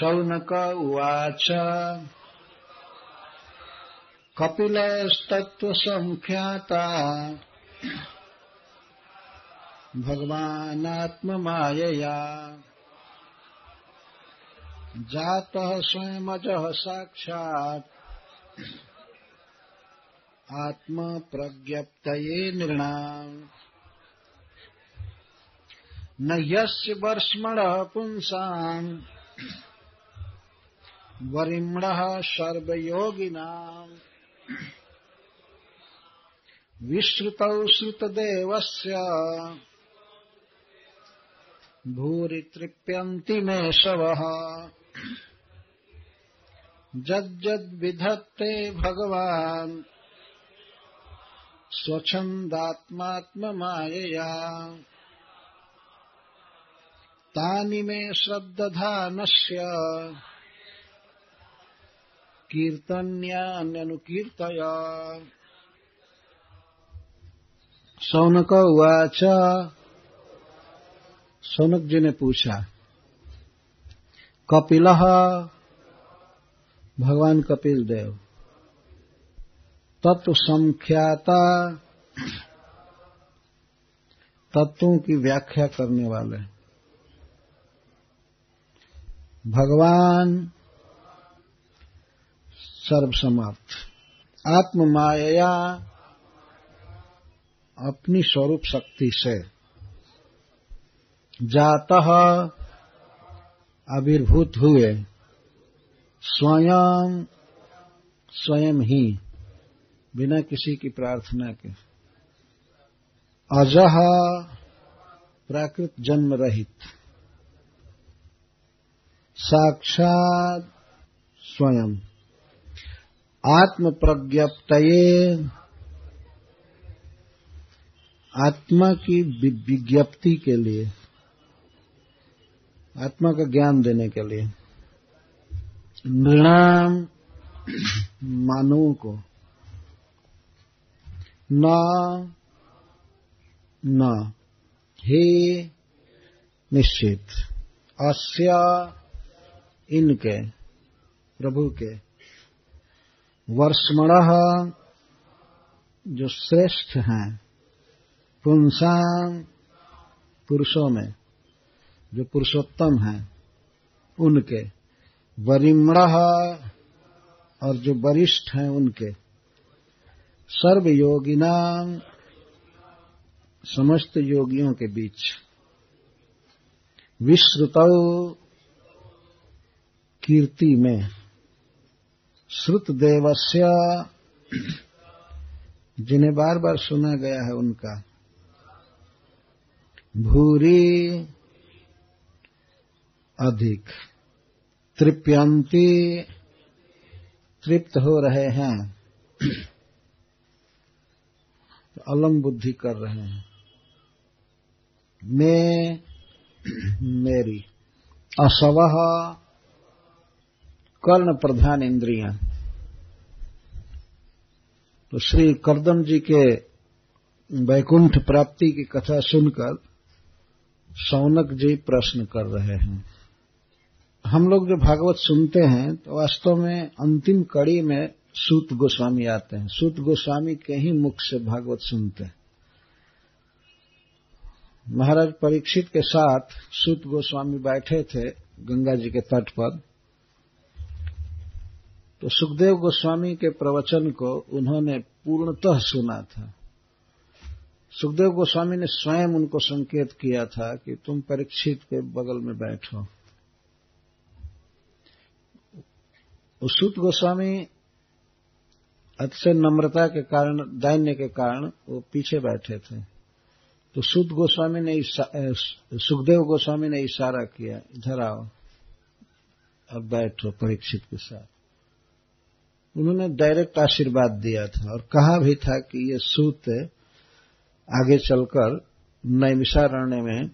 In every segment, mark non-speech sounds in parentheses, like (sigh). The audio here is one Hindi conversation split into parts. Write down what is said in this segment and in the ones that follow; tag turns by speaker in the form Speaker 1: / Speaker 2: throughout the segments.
Speaker 1: शौनक उवाच कपिलस्तत्त्वसङ्ख्याता भगवानात्ममायया। जातः स्वयमजः साक्षात्। आत्मप्रज्ञप्तये नृणाम्। न यस्य वर्ष्मणः पुंसाम्। वरिम्णः सर्वयोगिनाम्। विश्रुतौ श्रुतदेवस्य भूरि तृप्यन्ति मे शवः जज्जद्विधत्ते भगवान्। स्वच्छन्दात्मात्ममायया। तानि मे श्रद्दधानस्य कीर्तन्यान्यनुकीर्तय। सौनक उवाच सौनक जी ने पूछा, कपिल? भगवान कपिल देव तत्व संख्याता। तत्वों की व्याख्या करने वाले। भगवान सर्वसमर्थ आत्म माया अपनी स्वरूप शक्ति से जातः आविर्भूत हुए, स्वयं स्वयं ही, बिना किसी की प्रार्थना के। अजह प्राकृत जन्म रहित, साक्षात स्वयं। आत्म प्रज्ञप्त आत्मा की विज्ञप्ति के लिए। आत्मा का ज्ञान देने के लिए। नृणाम मानवों को। न न। हे, निश्चित। अस्य, इनके, प्रभु के। वर्षमण, जो श्रेष्ठ हैं पुंसांग पुरुषों में, जो पुरुषोत्तम हैं, उनके। वरिमण और जो वरिष्ठ हैं, उनके। सर्व योगिना समस्त योगियों के बीच। विश्रुत, कीर्ति में। श्रुत देवस्य जिन्हें बार बार सुना गया है उनका। भूरी अधिक। तृप्यंती तृप्त हो रहे हैं। तो अलम बुद्धि कर रहे हैं। मैं, मेरी। असव कर्ण प्रधान इंद्रिया। तो श्री करदम जी के वैकुंठ प्राप्ति की कथा सुनकर सौनक जी प्रश्न कर रहे हैं। हम लोग जो भागवत सुनते हैं तो वास्तव में अंतिम कड़ी में सूत गोस्वामी आते हैं। सूत गोस्वामी के ही मुख से भागवत सुनते हैं। महाराज परीक्षित के साथ सूत गोस्वामी बैठे थे गंगा जी के तट पर। तो सुखदेव गोस्वामी के प्रवचन को उन्होंने पूर्णतः सुना था। सुखदेव गोस्वामी ने स्वयं उनको संकेत किया था कि तुम परीक्षित के बगल में बैठो। सुत गोस्वामी अतिशय नम्रता के कारण, दैन्य के कारण वो पीछे बैठे थे। तो सुद गोस्वामी ने सुखदेव गोस्वामी ने इशारा किया, इधर आओ और बैठो परीक्षित के साथ। उन्होंने डायरेक्ट आशीर्वाद दिया था और कहा भी था कि ये सूत आगे चलकर नैमिषारण्य में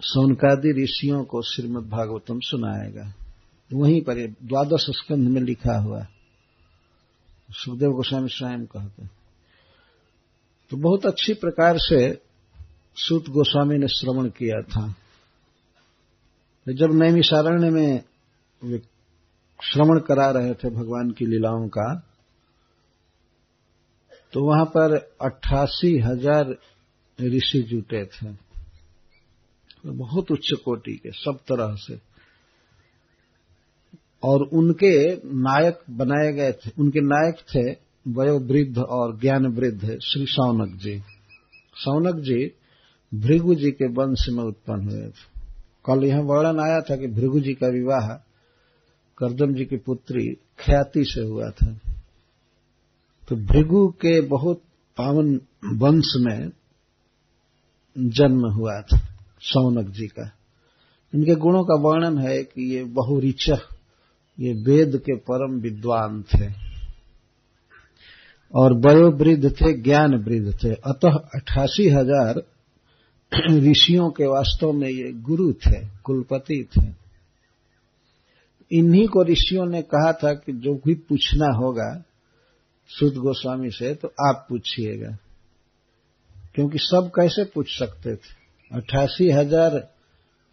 Speaker 1: सोनकादि ऋषियों को श्रीमद् भागवतम सुनाएगा। वहीं पर द्वादश स्कंध में लिखा हुआ सुखदेव गोस्वामी स्वयं कहते तो बहुत अच्छी प्रकार से सूत गोस्वामी ने श्रवण किया था। जब नैमिषारण्य में श्रवण करा रहे थे भगवान की लीलाओं का तो वहाँ पर अट्ठासी हज़ार ऋषि जुटे थे। तो बहुत उच्च कोटि के, सब तरह से। और उनके नायक बनाए गए थे, उनके नायक थे वयोवृद्ध और ज्ञान वृद्ध श्री सौनक जी। सौनक जी भृगु जी के वंश में उत्पन्न हुए थे। कल यह वर्णन आया था कि भृगु जी का विवाह करदम जी की पुत्री ख्याति से हुआ था। तो भृगु के बहुत पावन वंश में जन्म हुआ था, सौनक जी का। इनके गुणों का वर्णन है कि ये बहुरिच, ये वेद के परम विद्वान थे। और वयोवृद्ध थे ज्ञान वृद्ध थे। अतः अठासी हज़ार ऋषियों के वास्तव में ये गुरु थे, कुलपति थे। इन्हीं को ऋषियों ने कहा था कि जो भी पूछना होगा सुद गोस्वामी से तो आप पूछिएगा। क्योंकि सब कैसे पूछ सकते थे? अट्ठासी हज़ार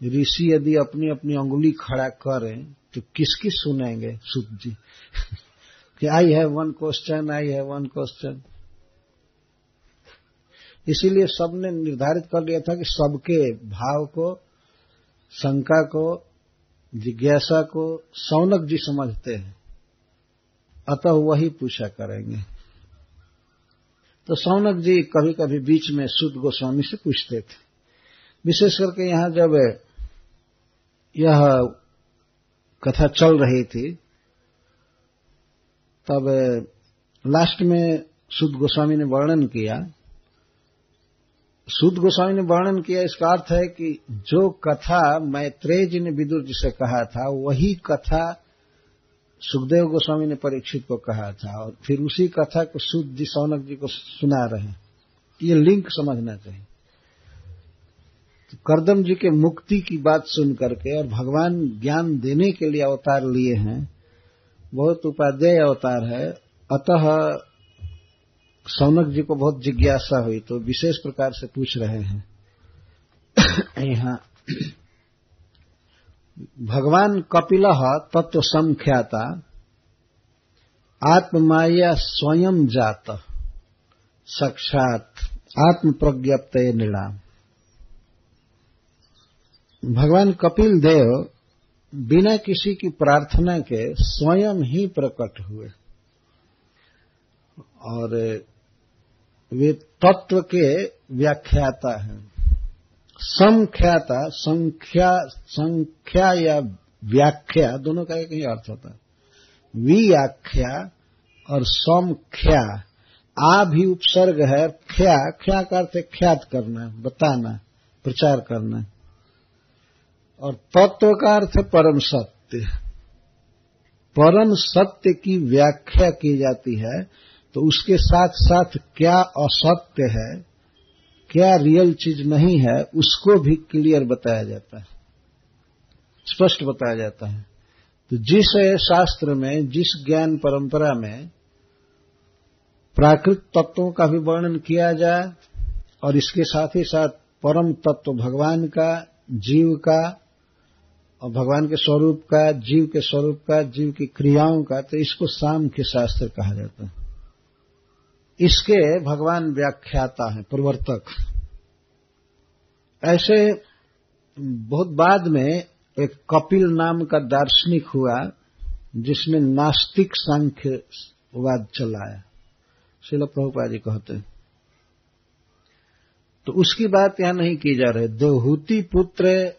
Speaker 1: ऋषि यदि अपनी अपनी अंगुली खड़ा करें तो किसकी सुनेंगे सुद जी? (laughs) कि I have one question I have one question इसीलिए सबने निर्धारित कर लिया था कि सबके भाव को, शंका को जिज्ञासा को सौनक जी समझते हैं। अतः वही पूछा करेंगे। तो सौनक जी कभी कभी बीच में सुद गोस्वामी से पूछते थे। विशेष करके यहाँ जब यह कथा चल रही थी, तब लास्ट में सुद गोस्वामी ने वर्णन किया सुद गोस्वामी ने वर्णन किया, इसका अर्थ है कि जो कथा मैत्रेय जी ने विदुर जी से कहा था, वही कथा सुखदेव गोस्वामी ने परीक्षित को कहा था, और फिर उसी कथा को सुद जी, सौनक जी को सुना रहे हैं। ये लिंक समझना चाहिए। तो करदम जी के मुक्ति की बात सुन करके और भगवान ज्ञान देने के लिए अवतार लिए हैं, बहुत उपाध्याय अवतार है। अतः सौनक जी को बहुत जिज्ञासा हुई तो विशेष प्रकार से पूछ रहे हैं, (coughs) यहाँ, (coughs) भगवान कपिल तत्व संख्याता, आत्ममाया स्वयं जात, साक्षात आत्म प्रज्ञप्त निणाम भगवान कपिल देव बिना किसी की प्रार्थना के स्वयं ही प्रकट हुए, और वे तत्व के व्याख्याता हैं। समख्याता संख्या संख्या या व्याख्या, दोनों का एक ही अर्थ होता है। व्याख्या और समख्या आ भी उपसर्ग है ख्या ख्या का अर्थ है ख्यात करना, बताना, प्रचार करना। और तत्व का अर्थ है परम सत्य। परम सत्य की व्याख्या की जाती है तो उसके साथ साथ क्या असत्य है, क्या रियल चीज़ नहीं है, उसको भी क्लियर बताया जाता है। स्पष्ट बताया जाता है। तो जिस शास्त्र में, जिस ज्ञान परंपरा में प्राकृत तत्वों का भी वर्णन किया जाए और इसके साथ ही साथ परम तत्व भगवान का, जीव का और भगवान के स्वरूप का, जीव के स्वरूप का, जीव की क्रियाओं का तो इसको शाम के शास्त्र कहा जाता है। इसके भगवान व्याख्याता हैं, प्रवर्तक। ऐसे बहुत बाद में एक कपिल नाम का दार्शनिक हुआ, जिसमें नास्तिक सांख्यवाद चलाया। शिल प्रभुपा जी कहते हैं। तो उसकी बात यहाँ नहीं की जा रही। देवहूति पुत्र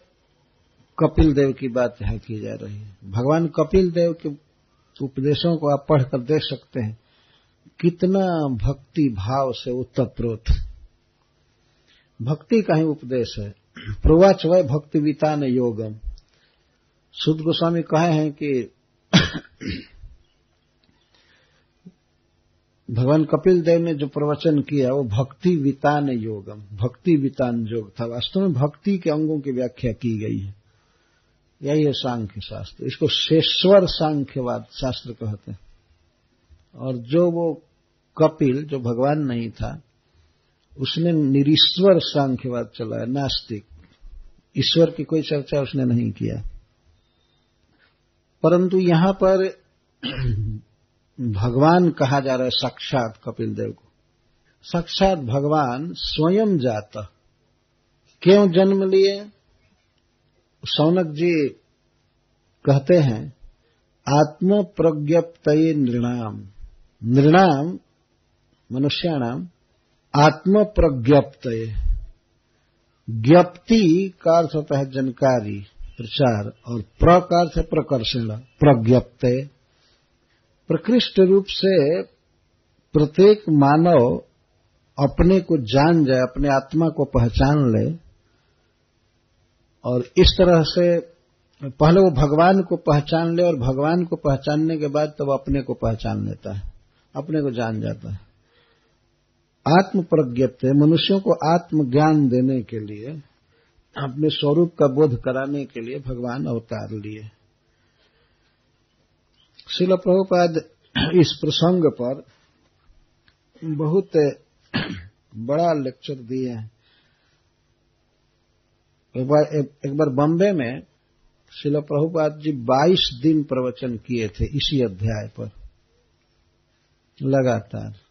Speaker 1: कपिल देव की बात यहाँ की जा रही है। भगवान कपिल देव के उपदेशों को आप पढ़कर देख सकते हैं। कितना भक्ति भाव से उत्तप्रोत। भक्ति का ही उपदेश है। प्रवाच वह भक्ति वितान योगम। सुद गोस्वामी कहे हैं कि भगवान कपिल देव ने जो प्रवचन किया, वो भक्ति वितान योगम, भक्ति वितान योग था। वास्तव में भक्ति के अंगों की व्याख्या की गई है। यही है सांख्य शास्त्र। इसको शेश्वर सांख्यवाद शास्त्र कहते हैं। और जो वो कपिल, जो भगवान नहीं था, उसने निरीश्वर सांख्यवाद चलाया, नास्तिक। ईश्वर की कोई चर्चा उसने नहीं किया। परंतु यहाँ पर भगवान कहा जा रहा है, साक्षात कपिल देव को। साक्षात भगवान स्वयं जाता। क्यों जन्म लिए? सौनक जी कहते हैं आत्म प्रज्ञप्त नृणाम। नृणाम मनुष्याणाम आत्म प्रज्ञप्त ज्ञप्ति का अर्थ होता है जानकारी, प्रचार और प्र का अर्थ है प्रकर्षण, प्रज्ञप्त। प्रकृष्ट रूप से प्रत्येक मानव अपने को जान जाए, अपने आत्मा को पहचान ले और इस तरह से पहले वो भगवान को पहचान ले और भगवान को पहचानने के बाद तब तो अपने को पहचान लेता है, अपने को जान जाता है। आत्म प्रज्ञप्त मनुष्यों को आत्मज्ञान देने के लिए, अपने स्वरूप का बोध कराने के लिए भगवान अवतार लिए। शिल प्रभुपाद इस प्रसंग पर बहुत बड़ा लेक्चर दिए हैं। एक बार एक बार बम्बे में शिल प्रभुपाद जी 22 दिन प्रवचन किए थे इसी अध्याय पर, लगातार।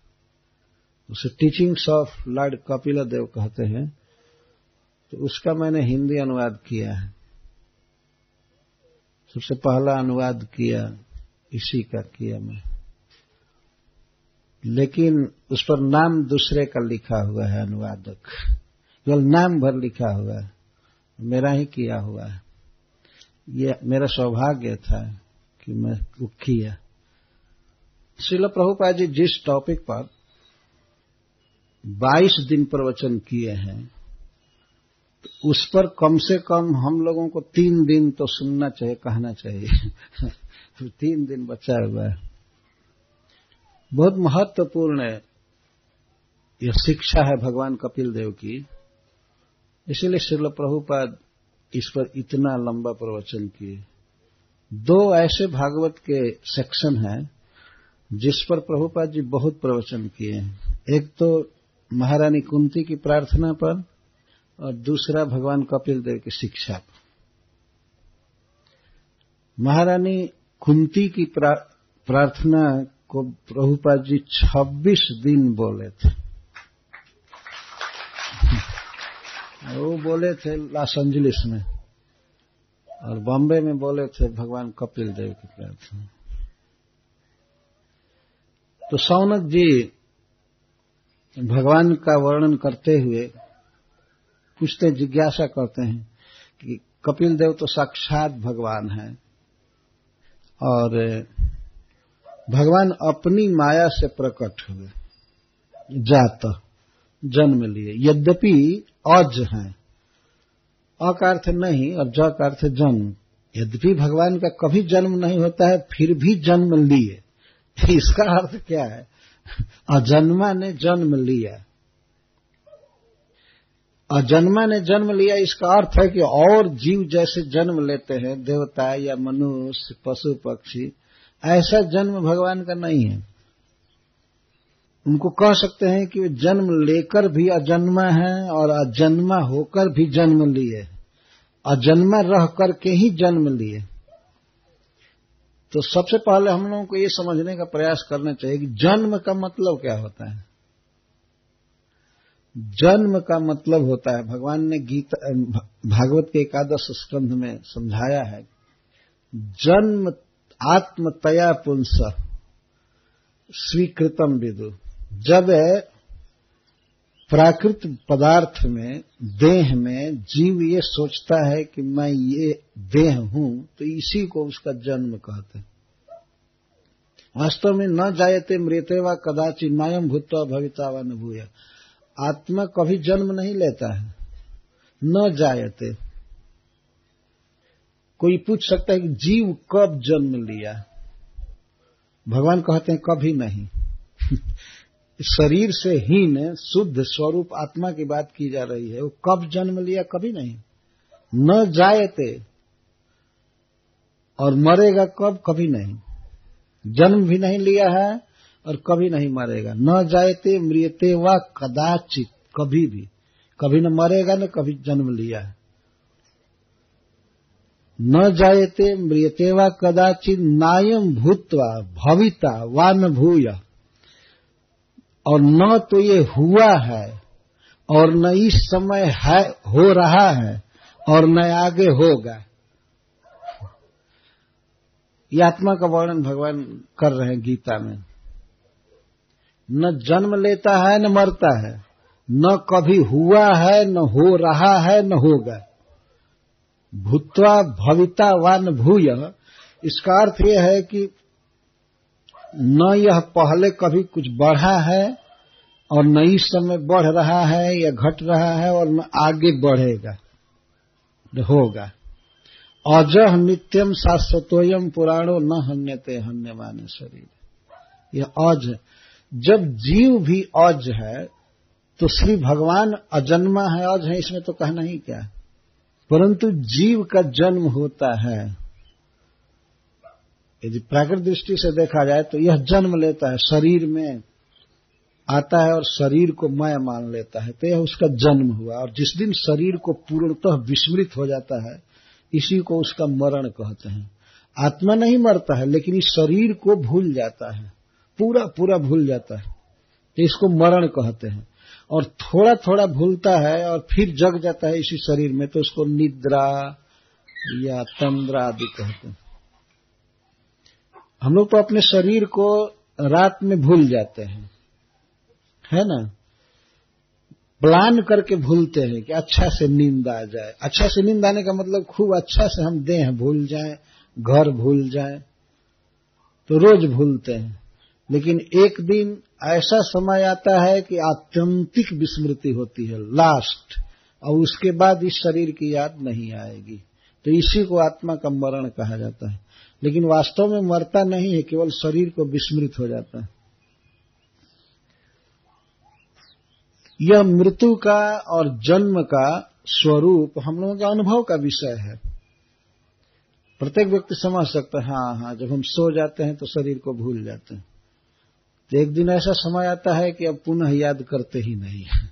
Speaker 1: उसे teachings of Lord Kapil Dev कहते हैं तो उसका मैंने हिंदी अनुवाद किया है। सबसे पहला अनुवाद किया, इसी का किया मैं। लेकिन उस पर नाम दूसरे का लिखा हुआ है अनुवादक। केवल नाम भर लिखा हुआ है। मेरा ही किया हुआ है। ये मेरा सौभाग्य था कि मैं वो किया। शिल प्रभुपा जी, जिस टॉपिक पर 22 दिन प्रवचन किए हैं तो उस पर कम से कम हम लोगों को तीन दिन तो सुनना चाहिए, कहना चाहिए। (laughs) तो तीन दिन बचा हुआ है। बहुत महत्वपूर्ण है। यह शिक्षा है भगवान कपिल देव की। इसीलिए श्रील प्रभुपाद इस पर इतना लंबा प्रवचन किए। दो ऐसे भागवत के सेक्शन हैं, जिस पर प्रभुपाद जी बहुत प्रवचन किए हैं। एक तो महारानी कुंती की प्रार्थना पर और दूसरा भगवान कपिल देव की शिक्षा पर। महारानी कुंती की प्रार्थना को प्रभुपाद जी 26 दिन बोले थे। वो बोले थे लॉस एंजलिस में और बॉम्बे में बोले थे भगवान कपिल देव की प्रार्थना। तो सौनक जी भगवान का वर्णन करते हुए पूछते, जिज्ञासा करते हैं कि कपिल देव तो साक्षात भगवान है और भगवान अपनी माया से प्रकट हुए, जात, जन्म लिए। यद्यपि अज हैं अ का अर्थ नहीं और ज का अर्थ जन्म। यद्यपि भगवान का कभी जन्म नहीं होता है, फिर भी जन्म लिए। तो इसका अर्थ क्या है? अजन्मा ने जन्म लिया। अजन्मा ने जन्म लिया, इसका अर्थ है कि और जीव जैसे जन्म लेते हैं, देवता या मनुष्य, पशु, पक्षी, ऐसा जन्म भगवान का नहीं है। उनको कह सकते हैं कि जन्म लेकर भी अजन्मा है और अजन्मा होकर भी जन्म लिए अजन्मा रह करके ही जन्म लिए तो सबसे पहले हम लोगों को ये समझने का प्रयास करना चाहिए कि जन्म का मतलब क्या होता है। जन्म का मतलब होता है। भगवान ने गीता भागवत के एकादश स्कंध में समझाया है जन्म आत्मतया पुंस, स्वीकृतम विदु। जब प्राकृत पदार्थ में, देह में जीव ये सोचता है कि मैं ये देह हूँ तो इसी को उसका जन्म कहते हैं। वास्तव में न जायते मृत्य व कदाचित मायम भूतवा भविता व न आत्मा कभी जन्म नहीं लेता है। न जायते। कोई पूछ सकता है कि जीव कब जन्म लिया? भगवान कहते हैं, कभी नहीं। (laughs) शरीर से हीन शुद्ध स्वरूप आत्मा की बात की जा रही है, वो कब जन्म लिया, कभी नहीं। न जायते और मरेगा कब, कभी नहीं। जन्म भी नहीं लिया है और कभी नहीं मरेगा। न जायते मृियते व कदाचित, कभी भी। कभी न मरेगा, न कभी जन्म लिया है। न जायते मृियते व कदाचित नायम भूतवा, भविता व न भूय और न तो ये हुआ है, और न इस समय है, हो रहा है, और न आगे होगा। ये आत्मा का वर्णन भगवान कर रहे हैं गीता में। न जन्म लेता है, न मरता है, न कभी हुआ है, न हो रहा है, न होगा। भूतवा भविता व न भूय। इसका अर्थ यह है कि न यह पहले कभी कुछ बढ़ा है और न इस समय बढ़ रहा है या घट रहा है और न आगे बढ़ेगा होगा। अजह नित्यम शाश्वतोयम पुराणो न हन्यते हन्य माने शरीर। यह अज, जब जीव भी अज है तो श्री भगवान अजन्मा है, अज है, इसमें तो कहना ही क्या? परंतु जीव का जन्म होता है। यदि प्राकृतिक दृष्टि से देखा जाए तो यह जन्म लेता है, शरीर में आता है और शरीर को मैं मान लेता है। तो यह उसका जन्म हुआ और जिस दिन शरीर को पूर्णतः विस्मृत हो जाता है, इसी को उसका मरण कहते हैं। आत्मा नहीं मरता है, लेकिन इस शरीर को भूल जाता है। पूरा पूरा भूल जाता है। तो इसको मरण कहते हैं। और थोड़ा थोड़ा भूलता है और फिर जग जाता है इसी शरीर में तो उसको निद्रा या तंद्रा आदि कहते हैं। हम लोग तो अपने शरीर को रात में भूल जाते हैं। है ना? प्लान करके भूलते हैं कि अच्छा से नींद आ जाए। अच्छा से नींद आने का मतलब खूब अच्छा से हम देह भूल जाए, घर भूल जाए तो रोज भूलते हैं। लेकिन एक दिन ऐसा समय आता है कि आत्यंतिक विस्मृति होती है लास्ट और उसके बाद इस शरीर की याद नहीं आएगी। तो इसी को आत्मा का मरण कहा जाता है। लेकिन वास्तव में मरता नहीं है, केवल शरीर को विस्मृत हो जाता है। यह मृत्यु का और जन्म का स्वरूप हम लोगों के अनुभव का विषय है। प्रत्येक व्यक्ति समझ सकता है हाँ हाँ जब हम सो जाते हैं तो शरीर को भूल जाते हैं। तो एक दिन ऐसा समय आता है कि अब पुनः याद करते ही नहीं है।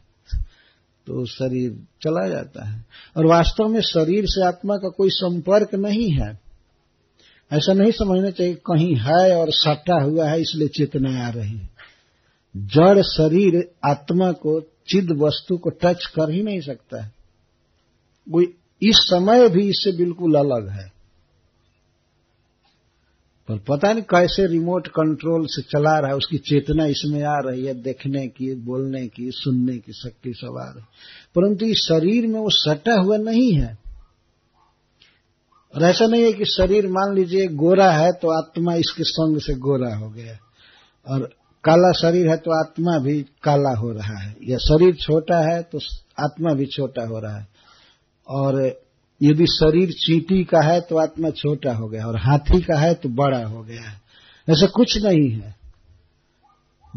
Speaker 1: तो शरीर चला जाता है। और वास्तव में शरीर से आत्मा का कोई संपर्क नहीं है। ऐसा नहीं समझना चाहिए कहीं है और सटा हुआ है, इसलिए चेतना आ रही है। जड़ शरीर आत्मा को, चिद वस्तु को टच कर ही नहीं सकता है। वो इस समय भी इससे बिल्कुल अलग है। पर पता नहीं कैसे रिमोट कंट्रोल से चला रहा है, उसकी चेतना इसमें आ रही है, देखने की, बोलने की, सुनने की शक्ति रही परंतु इस शरीर में वो सटा हुआ नहीं है। और ऐसा नहीं है कि शरीर मान लीजिए गोरा है तो आत्मा इसके संग से गोरा हो गया। और काला शरीर है तो आत्मा भी काला हो रहा है। या शरीर छोटा है तो आत्मा भी छोटा हो रहा है। और यदि शरीर चींटी का है तो आत्मा छोटा हो गया। और हाथी का है तो बड़ा हो गया। है ऐसा कुछ नहीं है।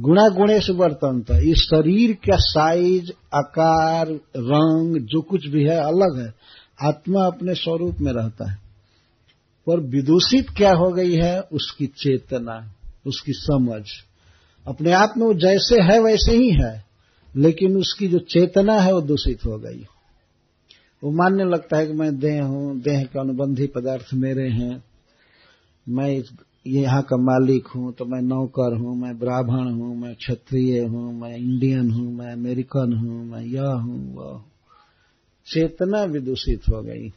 Speaker 1: गुणा गुणे गुणेश वर्तनता इस शरीर का साइज़ आकार, रंग, जो कुछ भी है, अलग है। आत्मा अपने स्वरूप में रहता है। पर विदूषित क्या हो गई है? उसकी चेतना, उसकी समझ। अपने आप में वो जैसे है, वैसे ही है, लेकिन उसकी जो चेतना है, वो दूषित हो गई। वो मानने लगता है कि मैं देह हूँ, देह के अनुबंधी पदार्थ मेरे हैं। मैं यहाँ का मालिक हूँ तो मैं नौकर हूँ, मैं ब्राह्मण हूँ, मैं क्षत्रिय हूँ, मैं इंडियन हूँ, मैं अमेरिकन हूँ, मैं यह हूँ, वह चेतना विदूषित हो गई।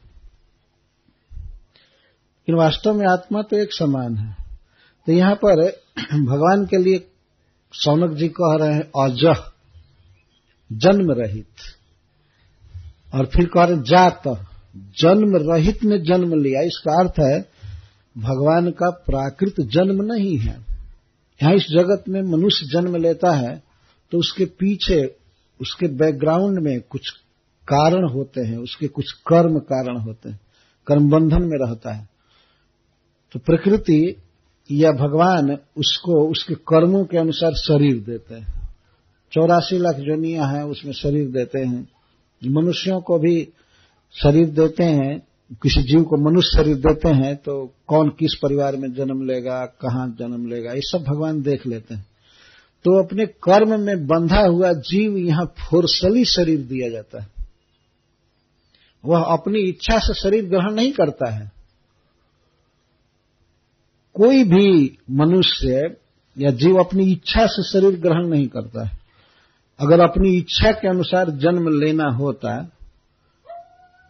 Speaker 1: लेकिन वास्तव में आत्मा तो एक समान है। तो यहाँ पर (clears throat) भगवान के लिए सौनक जी कह रहे हैं अजह जन्म रहित। और फिर कह रहे जात। जन्म रहित ने जन्म लिया। इसका अर्थ है, भगवान का प्राकृत जन्म नहीं है। यहाँ इस जगत में मनुष्य जन्म लेता है तो उसके पीछे, उसके बैकग्राउंड में कुछ कारण होते हैं, उसके कुछ कर्म कारण होते हैं, कर्म बंधन में रहता है। तो प्रकृति या भगवान उसको, उसके कर्मों के अनुसार शरीर देते हैं। चौरासी लाख जोनिया हैं, उसमें शरीर देते हैं। मनुष्यों को भी शरीर देते हैं, किसी जीव को मनुष्य शरीर देते हैं तो कौन किस परिवार में जन्म लेगा, कहाँ जन्म लेगा, ये सब भगवान देख लेते हैं। तो अपने कर्म में बंधा हुआ जीव यहाँ फोर्सली शरीर दिया जाता है। वह अपनी इच्छा से शरीर ग्रहण नहीं करता है। कोई भी मनुष्य या जीव अपनी इच्छा से शरीर ग्रहण नहीं करता है। अगर अपनी इच्छा के अनुसार जन्म लेना होता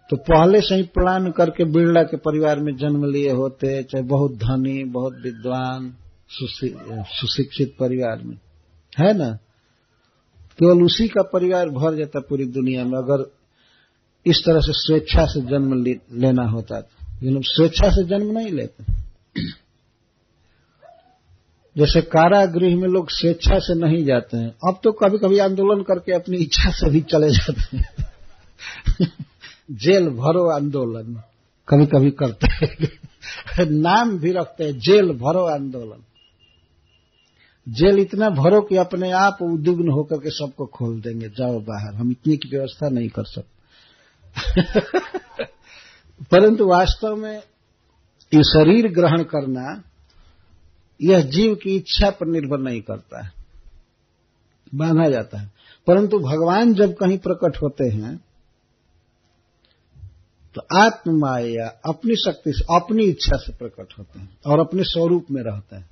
Speaker 1: तो पहले से ही प्लान करके बिरला के परिवार में जन्म लिए होते, चाहे बहुत धनी, बहुत विद्वान सुशिक्षित परिवार में। है ना? केवल उसी का परिवार भर जाता पूरी दुनिया में, अगर इस तरह से स्वेच्छा से जन्म लेना होता तो। ये लोग स्वेच्छा से जन्म नहीं लेते। जैसे कारागृह में लोग स्वेच्छा से नहीं जाते हैं, अब तो कभी कभी आंदोलन करके अपनी इच्छा से भी चले जाते हैं। जेल भरो आंदोलन कभी कभी करते हैं। नाम भी रखते हैं, जेल भरो आंदोलन। जेल इतना भरो कि अपने आप उद्विग्न होकर के सबको खोल देंगे, जाओ बाहर, हम इतनी की व्यवस्था नहीं कर सकते। परंतु वास्तव में ये शरीर ग्रहण करना यह जीव की इच्छा पर निर्भर नहीं करता है। बांधा जाता है। परंतु भगवान जब कहीं प्रकट होते हैं तो आत्म माया अपनी शक्ति से, अपनी इच्छा से प्रकट होते हैं और अपने स्वरूप में रहते हैं।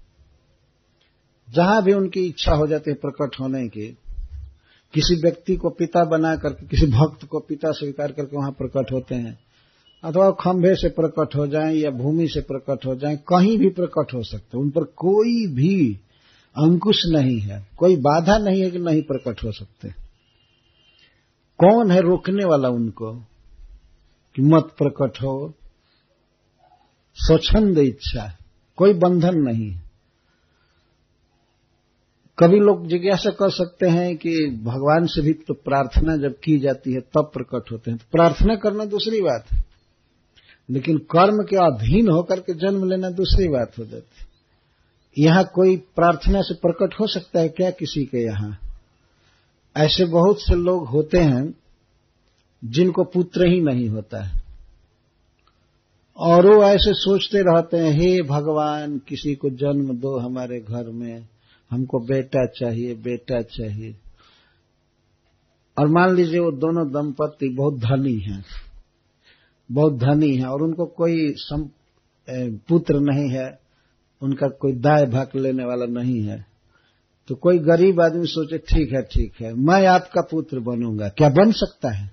Speaker 1: जहाँ भी उनकी इच्छा हो जाती है प्रकट होने की, किसी व्यक्ति को पिता बना करके, किसी भक्त को पिता स्वीकार करके वहाँ प्रकट होते हैं। अथवा खंभे से प्रकट हो जाएँ या भूमि से प्रकट हो जाएँ, कहीं भी प्रकट हो सकते उन पर कोई भी अंकुश नहीं है। कोई बाधा नहीं है कि नहीं प्रकट हो सकते। कौन है रोकने वाला उनको? कि मत प्रकट हो। स्वच्छंद इच्छा कोई बंधन नहीं कभी लोग जिज्ञासा कर सकते हैं कि भगवान से भी तो प्रार्थना जब की जाती है, तब प्रकट होते हैं। तो प्रार्थना करना दूसरी बात है। लेकिन कर्म के अधीन होकर के जन्म लेना दूसरी बात हो जाती यहाँ कोई प्रार्थना से प्रकट हो सकता है क्या किसी के यहाँ? ऐसे बहुत से लोग होते हैं जिनको पुत्र ही नहीं होता है। और वो ऐसे सोचते रहते हैं, हे भगवान, किसी को जन्म दो हमारे घर में। हमको बेटा चाहिए बेटा चाहिए। और मान लीजिए वो दोनों दंपति बहुत धनी हैं। बहुत धनी है और उनको कोई सम, पुत्र नहीं है उनका कोई दाय भाग लेने वाला नहीं है। तो कोई गरीब आदमी सोचे ठीक है ठीक है मैं आपका पुत्र बनूँगा। क्या बन सकता है?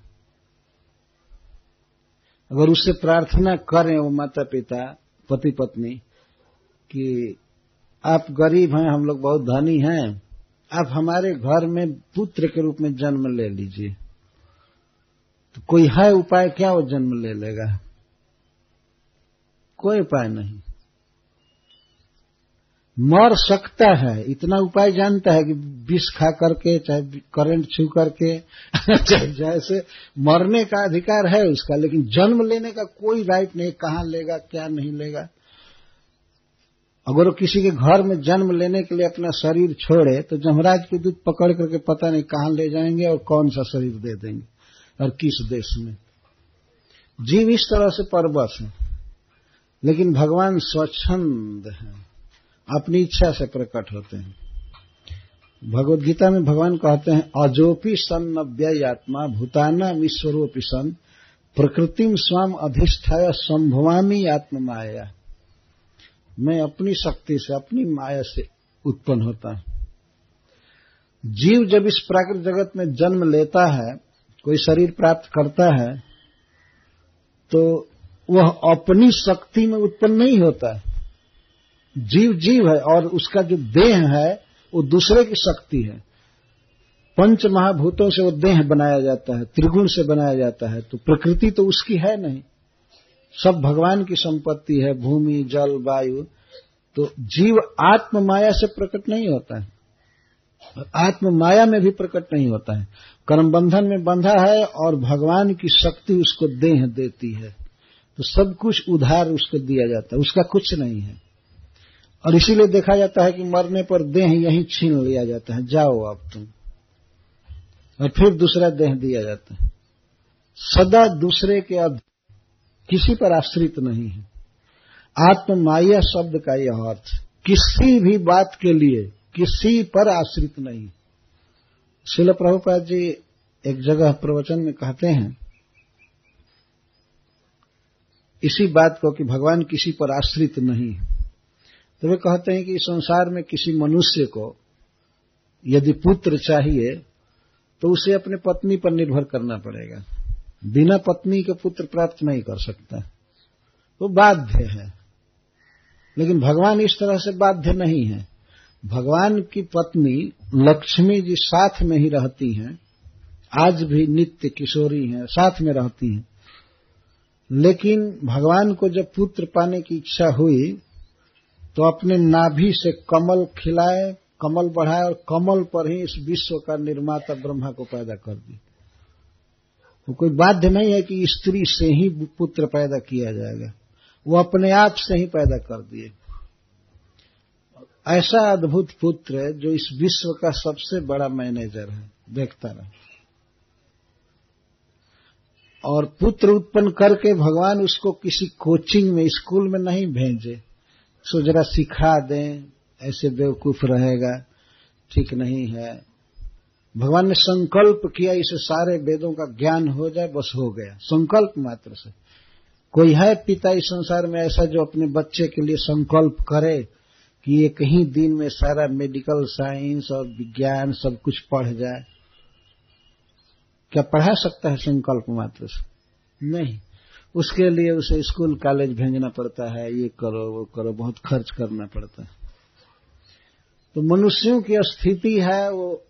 Speaker 1: अगर उससे प्रार्थना करें वो माता पिता पति पत्नी कि आप गरीब हैं हम लोग बहुत धनी हैं आप हमारे घर में पुत्र के रूप में जन्म ले लीजिए। तो कोई है उपाय, क्या वो जन्म ले लेगा? कोई उपाय नहीं। मर सकता है, इतना उपाय जानता है कि विष खा करके, चाहे करंट छू करके, (laughs) चाहे जैसे, मरने का अधिकार है उसका, लेकिन जन्म लेने का कोई राइट नहीं, कहाँ लेगा, क्या नहीं लेगा। अगर वो किसी के घर में जन्म लेने के लिए अपना शरीर छोड़े तो जमराज के दूध पकड़ करके पता नहीं कहाँ ले जाएँगे और कौन सा शरीर दे देंगे। और किस देश में। जीव इस तरह से परबस है, लेकिन भगवान स्वच्छंद है, अपनी इच्छा से प्रकट होते हैं। भगवत गीता में भगवान कहते हैं, अजोपी सन आत्मा भूताना ईश्वरोपी सन प्रकृतिम स्वाम अधिष्ठाया संभवामी आत्म माया मैं अपनी शक्ति से, अपनी माया से उत्पन्न होता हूँ। जीव जब इस प्राकृतिक जगत में जन्म लेता है कोई शरीर प्राप्त करता है तो वह अपनी शक्ति में उत्पन्न नहीं होता जीव जीव है और उसका जो देह है, वो दूसरे की शक्ति है। पंच महाभूतों से वो देह बनाया जाता है, त्रिगुण से बनाया जाता है तो प्रकृति तो उसकी है नहीं। सब भगवान की संपत्ति है, भूमि, जल, वायु तो जीव आत्म माया से प्रकट नहीं होता है। आत्म माया में भी प्रकट नहीं होता है। कर्म बंधन में बंधा है और भगवान की शक्ति उसको देह देती है। तो सब कुछ उधार उसको दिया जाता है। उसका कुछ नहीं है। और इसीलिए देखा जाता है कि मरने पर देह यहीं छीन लिया जाता है। जाओ अब तुम। और फिर दूसरा देह दिया जाता है। सदा दूसरे के अध किसी पर आश्रित नहीं है। आत्म माया शब्द का यह अर्थ किसी भी बात के लिए किसी पर आश्रित नहीं। शिल प्रभुपाद जी एक जगह प्रवचन में कहते हैं, इसी बात को कि भगवान किसी पर आश्रित नहीं तो वे कहते हैं कि संसार में किसी मनुष्य को यदि पुत्र चाहिए तो उसे अपने पत्नी पर निर्भर करना पड़ेगा। बिना पत्नी के पुत्र प्राप्त नहीं कर सकता। वो तो बाध्य है। लेकिन भगवान इस तरह से बाध्य नहीं है। भगवान की पत्नी लक्ष्मी जी साथ में ही रहती हैं। आज भी नित्य किशोरी हैं, साथ में रहती हैं। लेकिन भगवान को जब पुत्र पाने की इच्छा हुई तो अपने नाभि से कमल खिलाए, कमल बढ़ाए और कमल पर ही इस विश्व का निर्माता ब्रह्मा को पैदा कर दी वो कोई बाध्य नहीं है कि स्त्री से ही पुत्र पैदा किया जाएगा। वो अपने आप से ही पैदा कर दिए। ऐसा अद्भुत पुत्र है जो इस विश्व का सबसे बड़ा मैनेजर है, देखता रहे। और पुत्र उत्पन्न करके भगवान उसको किसी कोचिंग में, स्कूल में नहीं भेजे। सो जरा सिखा दें, ऐसे बेवकूफ़ रहेगा, ठीक नहीं है। भगवान ने संकल्प किया, इसे सारे वेदों का ज्ञान हो जाए, बस हो गया। संकल्प मात्र से। कोई है पिता इस संसार में ऐसा जो अपने बच्चे के लिए संकल्प करे? कि ये कहीं दिन में सारा मेडिकल साइंस और विज्ञान सब कुछ पढ़ जाए। क्या पढ़ा सकता है संकल्प मात्र से? नहीं। उसके लिए उसे स्कूल कॉलेज भेजना पड़ता है। ये करो, वो करो, बहुत खर्च करना पड़ता है। तो मनुष्यों की स्थिति है, वो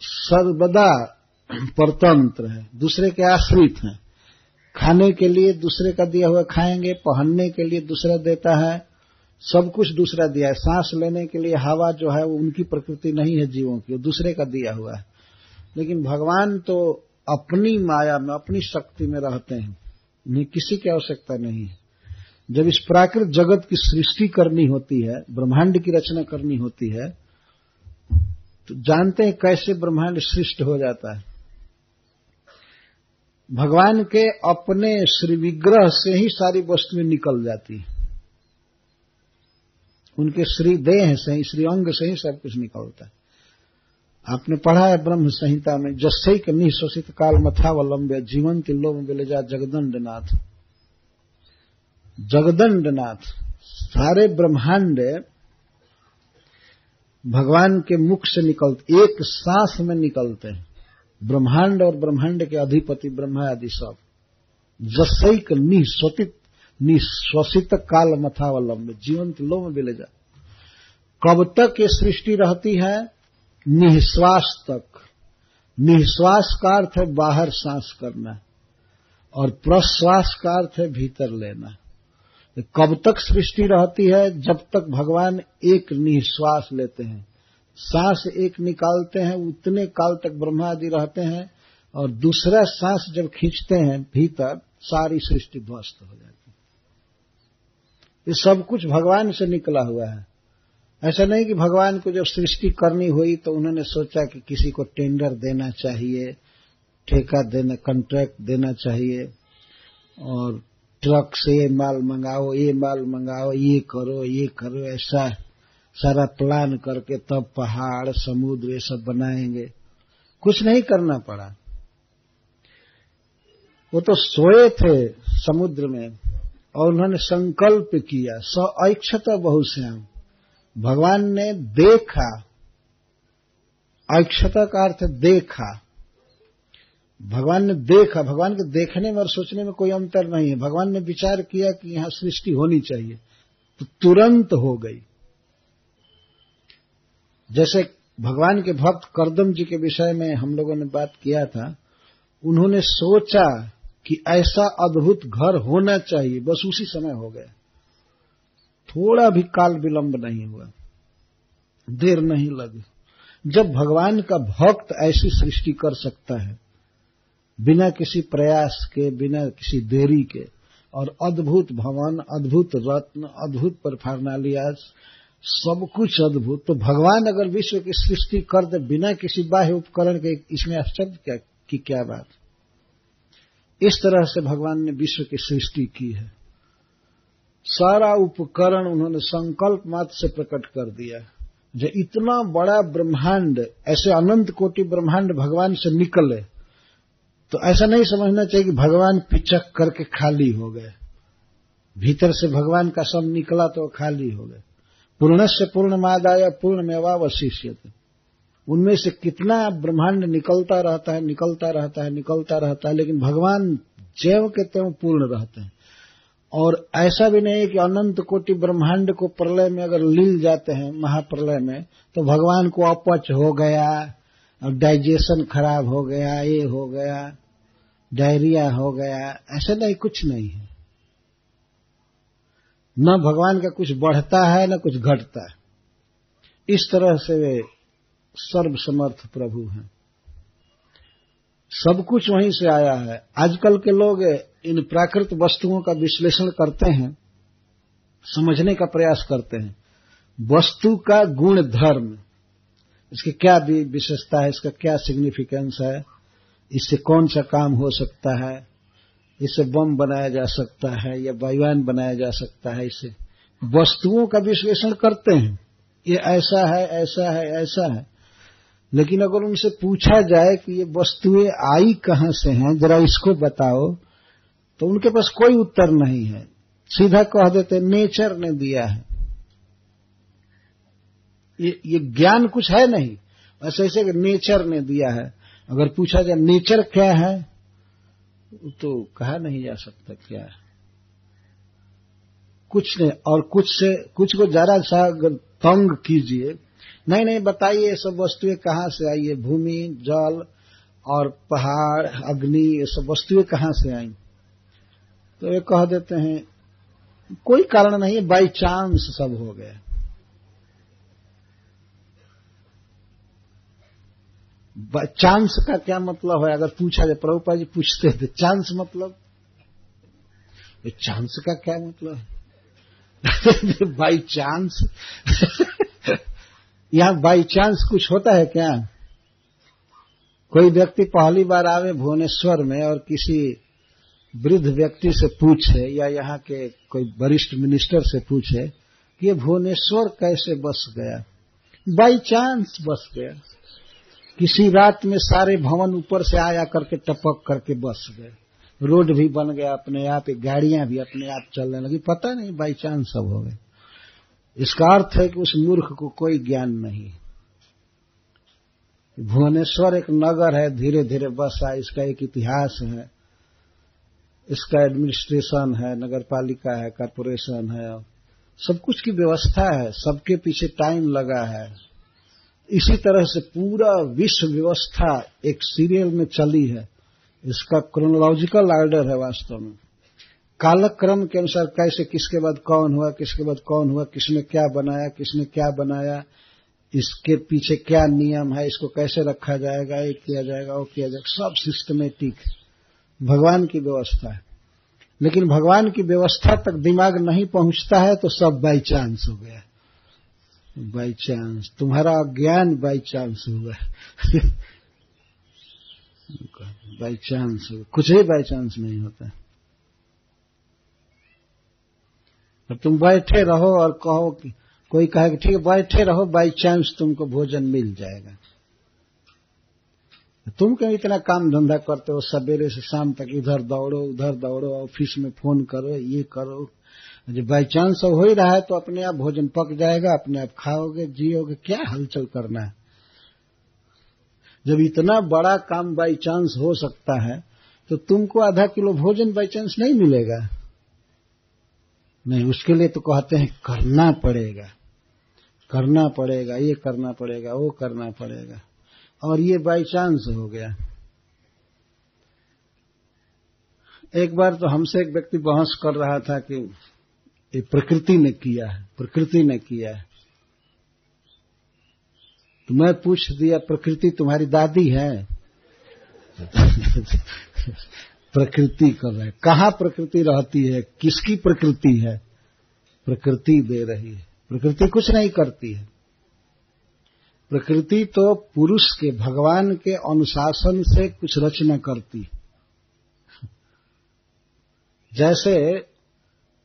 Speaker 1: सर्वदा परतंत्र है, दूसरे के आश्रित हैं। खाने के लिए दूसरे का दिया हुआ खाएँगे, पहनने के लिए दूसरा देता है। सब कुछ दूसरा दिया है। सांस लेने के लिए हवा जो है वो उनकी प्रकृति नहीं है जीवों की, वो दूसरे का दिया हुआ है। लेकिन भगवान तो अपनी माया में, अपनी शक्ति में रहते हैं। उन्हें किसी की आवश्यकता नहीं है। जब इस प्राकृत जगत की सृष्टि करनी होती है, ब्रह्मांड की रचना करनी होती है तो जानते हैं कैसे ब्रह्मांड सृष्ट हो जाता है। भगवान के अपने श्री विग्रह से ही सारी वस्तुएँ निकल जाती है। उनके श्री देह से ही श्री अंग से ही सब कुछ निकलता है। आपने पढ़ा है ब्रह्म संहिता में, जस्से के निशोषित काल मथावलंब्य जीवन के लोम जा जगदंडनाथ। जगदंडनाथ, सारे ब्रह्मांड भगवान के मुख से निकलते, एक सांस में निकलते हैं। ब्रह्मांड और ब्रह्मांड के अधिपति ब्रह्मा आदि सब जसैक निश्वसित निश्वसित काल मथावलंब जीवन के लो में जा कब तक ये सृष्टि रहती है? निश्वास तक। निश्वास का अर्थ है बाहर सांस करना और प्रश्वास का अर्थ है भीतर लेना। कब तक सृष्टि रहती है? जब तक भगवान एक निश्वास लेते हैं। सांस एक निकालते हैं, उतने काल तक ब्रह्मा आदि रहते हैं और दूसरा सांस जब खींचते हैं, भीतर सारी सृष्टि ध्वस्त हो जाती ये सब कुछ भगवान से निकला हुआ है। ऐसा नहीं कि भगवान को जब सृष्टि करनी हुई तो उन्होंने सोचा कि किसी को टेंडर देना चाहिए, ठेका देना कॉन्ट्रैक्ट देना चाहिए और ट्रक से ये माल मंगाओ, ये माल मंगाओ, ये करो ये करो, ऐसा सारा प्लान करके तब पहाड़, समुद्र, ये सब बनाएँगे। कुछ नहीं करना पड़ा। वो तो सोए थे समुद्र में। और उन्होंने संकल्प किया, स ऐक्षत बहुश्याम। भगवान ने देखा, ऐक्षता का अर्थ देखा। भगवान ने देखा, भगवान के देखने में और सोचने में कोई अंतर नहीं है। भगवान ने विचार किया कि यहाँ सृष्टि होनी चाहिए तो तुरंत हो गई। जैसे भगवान के भक्त करदम जी के विषय में हम लोगों ने बात किया था, उन्होंने सोचा कि ऐसा अद्भुत घर होना चाहिए। बस उसी समय हो गया। थोड़ा भी काल विलंब नहीं हुआ। देर नहीं लगी। जब भगवान का भक्त ऐसी सृष्टि कर सकता है, बिना किसी प्रयास के, बिना किसी देरी के, और अद्भुत भवन, अद्भुत रत्न, अद्भुत परफारनालियाज सब कुछ अद्भुत। तो भगवान अगर विश्व की सृष्टि कर दे बिना किसी बाह्य उपकरण के, इसमें आश्चर्य क्या, की क्या बात? इस तरह से भगवान ने विश्व की सृष्टि की है। सारा उपकरण उन्होंने संकल्प मात्र से प्रकट कर दिया। जो इतना बड़ा ब्रह्मांड, ऐसे अनंत कोटि ब्रह्मांड भगवान से निकले तो ऐसा नहीं समझना चाहिए कि भगवान पिचक करके खाली हो गए। भीतर से भगवान का सब निकला तो खाली हो गए। पूर्ण से पूर्ण मादाय पूर्ण मेवावशिष्य उनमें से कितना ब्रह्मांड निकलता रहता है, निकलता रहता है, निकलता रहता है, लेकिन भगवान जैव के त्यों पूर्ण रहते हैं। और ऐसा भी नहीं कि अनंत कोटि ब्रह्मांड को प्रलय में अगर लील जाते हैं, महाप्रलय में तो भगवान को अपच हो गया, और डाइजेशन खराब हो गया, ये हो गया, डायरिया हो गया, ऐसा नहीं, कुछ नहीं है। न भगवान का कुछ बढ़ता है, न कुछ घटता है। इस तरह से वे सर्वसमर्थ प्रभु हैं। सब कुछ वहीं से आया है। आजकल के लोग इन प्राकृत वस्तुओं का विश्लेषण करते हैं, समझने का प्रयास करते हैं। वस्तु का गुण धर्म, इसकी क्या विशेषता है, इसका क्या सिग्निफिकेंस है, इससे कौन सा काम हो सकता है, इससे बम बनाया जा सकता है या वायुयान बनाया जा सकता है, इससे वस्तुओं का विश्लेषण करते हैं। ये ऐसा है ऐसा है ऐसा है। लेकिन अगर उनसे पूछा जाए कि ये वस्तुएँ आई कहाँ से हैं जरा इसको बताओ तो उनके पास कोई उत्तर नहीं है। सीधा कह देते नेचर ने दिया है। ये, ये ज्ञान कुछ है नहीं। ऐसे ऐसे नेचर ने दिया है। अगर पूछा जाए नेचर क्या है तो कहा नहीं जा सकता क्या है। कुछ नहीं और कुछ से कुछ को जरा सा अगर तंग कीजिए नहीं नहीं, बताइए सब वस्तुएँ कहाँ से आई? है भूमि, जल और पहाड़, अग्नि, ये सब वस्तुएँ कहाँ से आई? तो ये कह देते हैं, कोई कारण नहीं बाई चांस सब हो गया। चांस का क्या मतलब है? अगर पूछा जाए प्रभुपा जी पूछते थे चांस मतलब? चांस का क्या मतलब है? (laughs) बाई चांस (laughs) यहाँ बाई चांस कुछ होता है क्या? कोई व्यक्ति पहली बार आवे भुवनेश्वर में और किसी वृद्ध व्यक्ति से पूछे या यहाँ के कोई वरिष्ठ मिनिस्टर से पूछे कि ये भुवनेश्वर कैसे बस गया? बाई चांस बस गया। किसी रात में सारे भवन ऊपर से आया करके टपक करके बस गए। रोड भी बन गया अपने आप, गाड़ियाँ भी अपने आप चलने लगी। पता नहीं बाई चांस सब हो गए। इसका अर्थ है कि उस मूर्ख को कोई ज्ञान नहीं भुवनेश्वर एक नगर है धीरे धीरे बसा इसका एक इतिहास है। इसका एडमिनिस्ट्रेशन है नगर पालिका है कारपोरेशन है। सब कुछ की व्यवस्था है, सबके पीछे टाइम लगा है। इसी तरह से पूरा विश्व व्यवस्था एक सीरियल में चली है। इसका क्रोनोलॉजिकल ऑर्डर है वास्तव में। कालक्रम के अनुसार कैसे, किसके बाद कौन हुआ, किसके बाद कौन हुआ, किसने क्या बनाया, किसने क्या बनाया, इसके पीछे क्या नियम है, इसको कैसे रखा जाएगा, ये किया जाएगा, वो किया जाएगा, सब सिस्टमेटिक भगवान की व्यवस्था है। लेकिन भगवान की व्यवस्था तक दिमाग नहीं पहुँचता है तो सब बाई चांस हो गया। बाई चांस तुम्हारा ज्ञान बाई चांस हुआ बाई चांस कुछ ही बाई चांस नहीं होता। और तुम बैठे रहो और कहो कि, कोई कहे कि ठीक है, बैठे रहो बाई चांस तुमको भोजन मिल जाएगा। तुम क्यों इतना काम धंधा करते हो? सवेरे से शाम तक इधर दौड़ो, उधर दौड़ो, ऑफ़िस में फ़ोन करो, ये करो। जब बाई चांस हो ही रहा है तो अपने आप भोजन पक जाएगा, अपने आप खाओगे, जियोगे, क्या हलचल करना है? जब इतना बड़ा काम बाई चांस हो सकता है तो तुमको आधा किलो भोजन बाई चांस नहीं मिलेगा। नहीं, उसके लिए तो कहते हैं, करना पड़ेगा। करना पड़ेगा, ये करना पड़ेगा, वो करना पड़ेगा। और ये बाई चांस हो गया। एक बार तो हमसे एक व्यक्ति बहस कर रहा था कि ये प्रकृति ने किया है, प्रकृति ने किया है। तो मैं पूछ दिया, प्रकृति तुम्हारी दादी है? प्रकृति कर रहे कहाँ प्रकृति रहती है? किसकी प्रकृति है? प्रकृति दे रही है। प्रकृति कुछ नहीं करती है। प्रकृति तो पुरुष के, भगवान के अनुशासन से कुछ रचना करती जैसे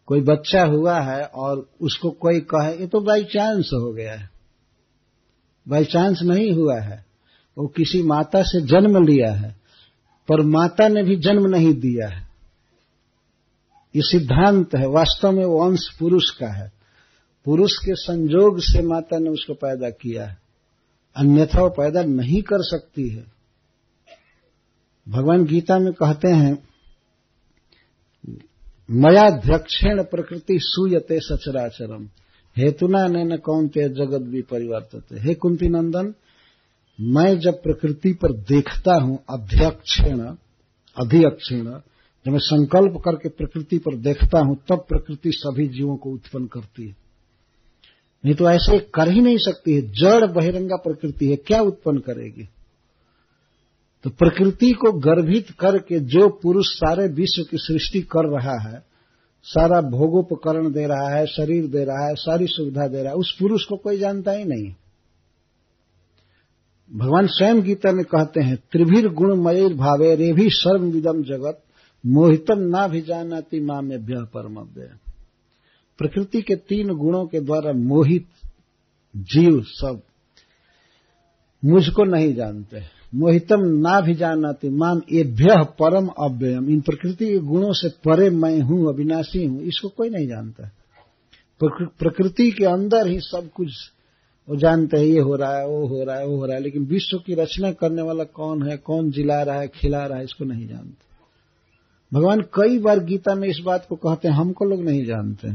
Speaker 1: कोई बच्चा हुआ है और उसको कोई कहे, ये तो बाई चांस हो गया है। बाई चांस नहीं हुआ है। वो किसी माता से जन्म लिया है। पर माता ने भी जन्म नहीं दिया है। ये सिद्धांत है, वास्तव में वो अंश पुरुष का है। पुरुष के संजोग से माता ने उसको पैदा किया है। अन्यथा वो पैदा नहीं कर सकती है। भगवान गीता में कहते हैं, मयाध्यक्षेण प्रकृति सूयते सचराचरम। हेतुना न कौन ते जगत भी परिवर्तित हे कुंती नंदन मैं जब प्रकृति पर देखता हूँ अध्यक्षेण अधिक्षेण जब मैं संकल्प करके प्रकृति पर देखता हूँ, तब प्रकृति सभी जीवों को उत्पन्न करती है। नहीं तो ऐसे कर ही नहीं सकती है। जड़ बहिरंगा प्रकृति है, क्या उत्पन्न करेगी? तो प्रकृति को गर्भित करके जो पुरुष सारे विश्व की सृष्टि कर रहा है, सारा भोगोपकरण दे रहा है, शरीर दे रहा है, सारी सुविधा दे रहा है, उस पुरुष को कोई जानता ही नहीं भगवान स्वयं गीता में कहते हैं, त्रिभिर गुणमय भावे रे भी सर्वविदम जगत, मोहितम ना भी जानाती माँ में व्यह परमव्य प्रकृति के तीन गुणों के द्वारा मोहित जीव सब मुझको नहीं जानते। मोहितम ना भी जानाती मान ये भ्य परम अव्ययम। इन प्रकृति के गुणों से परे मैं हूँ, अविनाशी हूँ, इसको कोई नहीं जानता। प्रकृति के अंदर ही सब कुछ वो जानते हैं, ये हो रहा है, वो हो रहा है, वो हो रहा है, लेकिन विश्व की रचना करने वाला कौन है, कौन जिला रहा है, खिला रहा है, इसको नहीं जानते। भगवान कई बार गीता में इस बात को कहते हैं, हमको लोग नहीं जानते,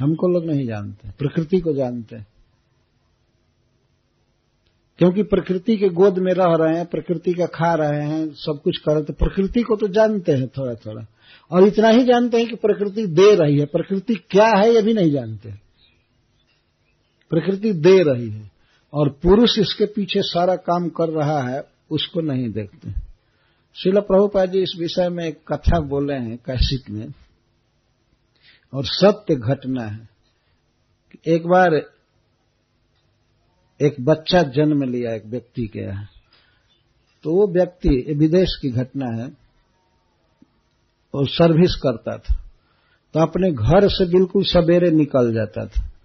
Speaker 1: हमको लोग नहीं जानते, प्रकृति को जानते। क्योंकि प्रकृति के गोद में रह रहे हैं, प्रकृति का खा रहे हैं, सब कुछ कर रहे तो प्रकृति को तो जानते हैं थोड़ा थोड़ा और इतना ही जानते हैं कि प्रकृति दे रही है, प्रकृति क्या है, ये भी नहीं जानते। प्रकृति दे रही है और पुरुष इसके पीछे सारा काम कर रहा है, उसको नहीं देखते। शिल प्रभुपा जी इस विषय में एक कथा बोले हैं, कैसिक में, और सत्य घटना है। एक बार एक बच्चा जन्म लिया एक व्यक्ति के यहाँ। तो वो व्यक्ति विदेश की घटना है वो सर्विस करता था। तो अपने घर से बिल्कुल सवेरे निकल जाता था।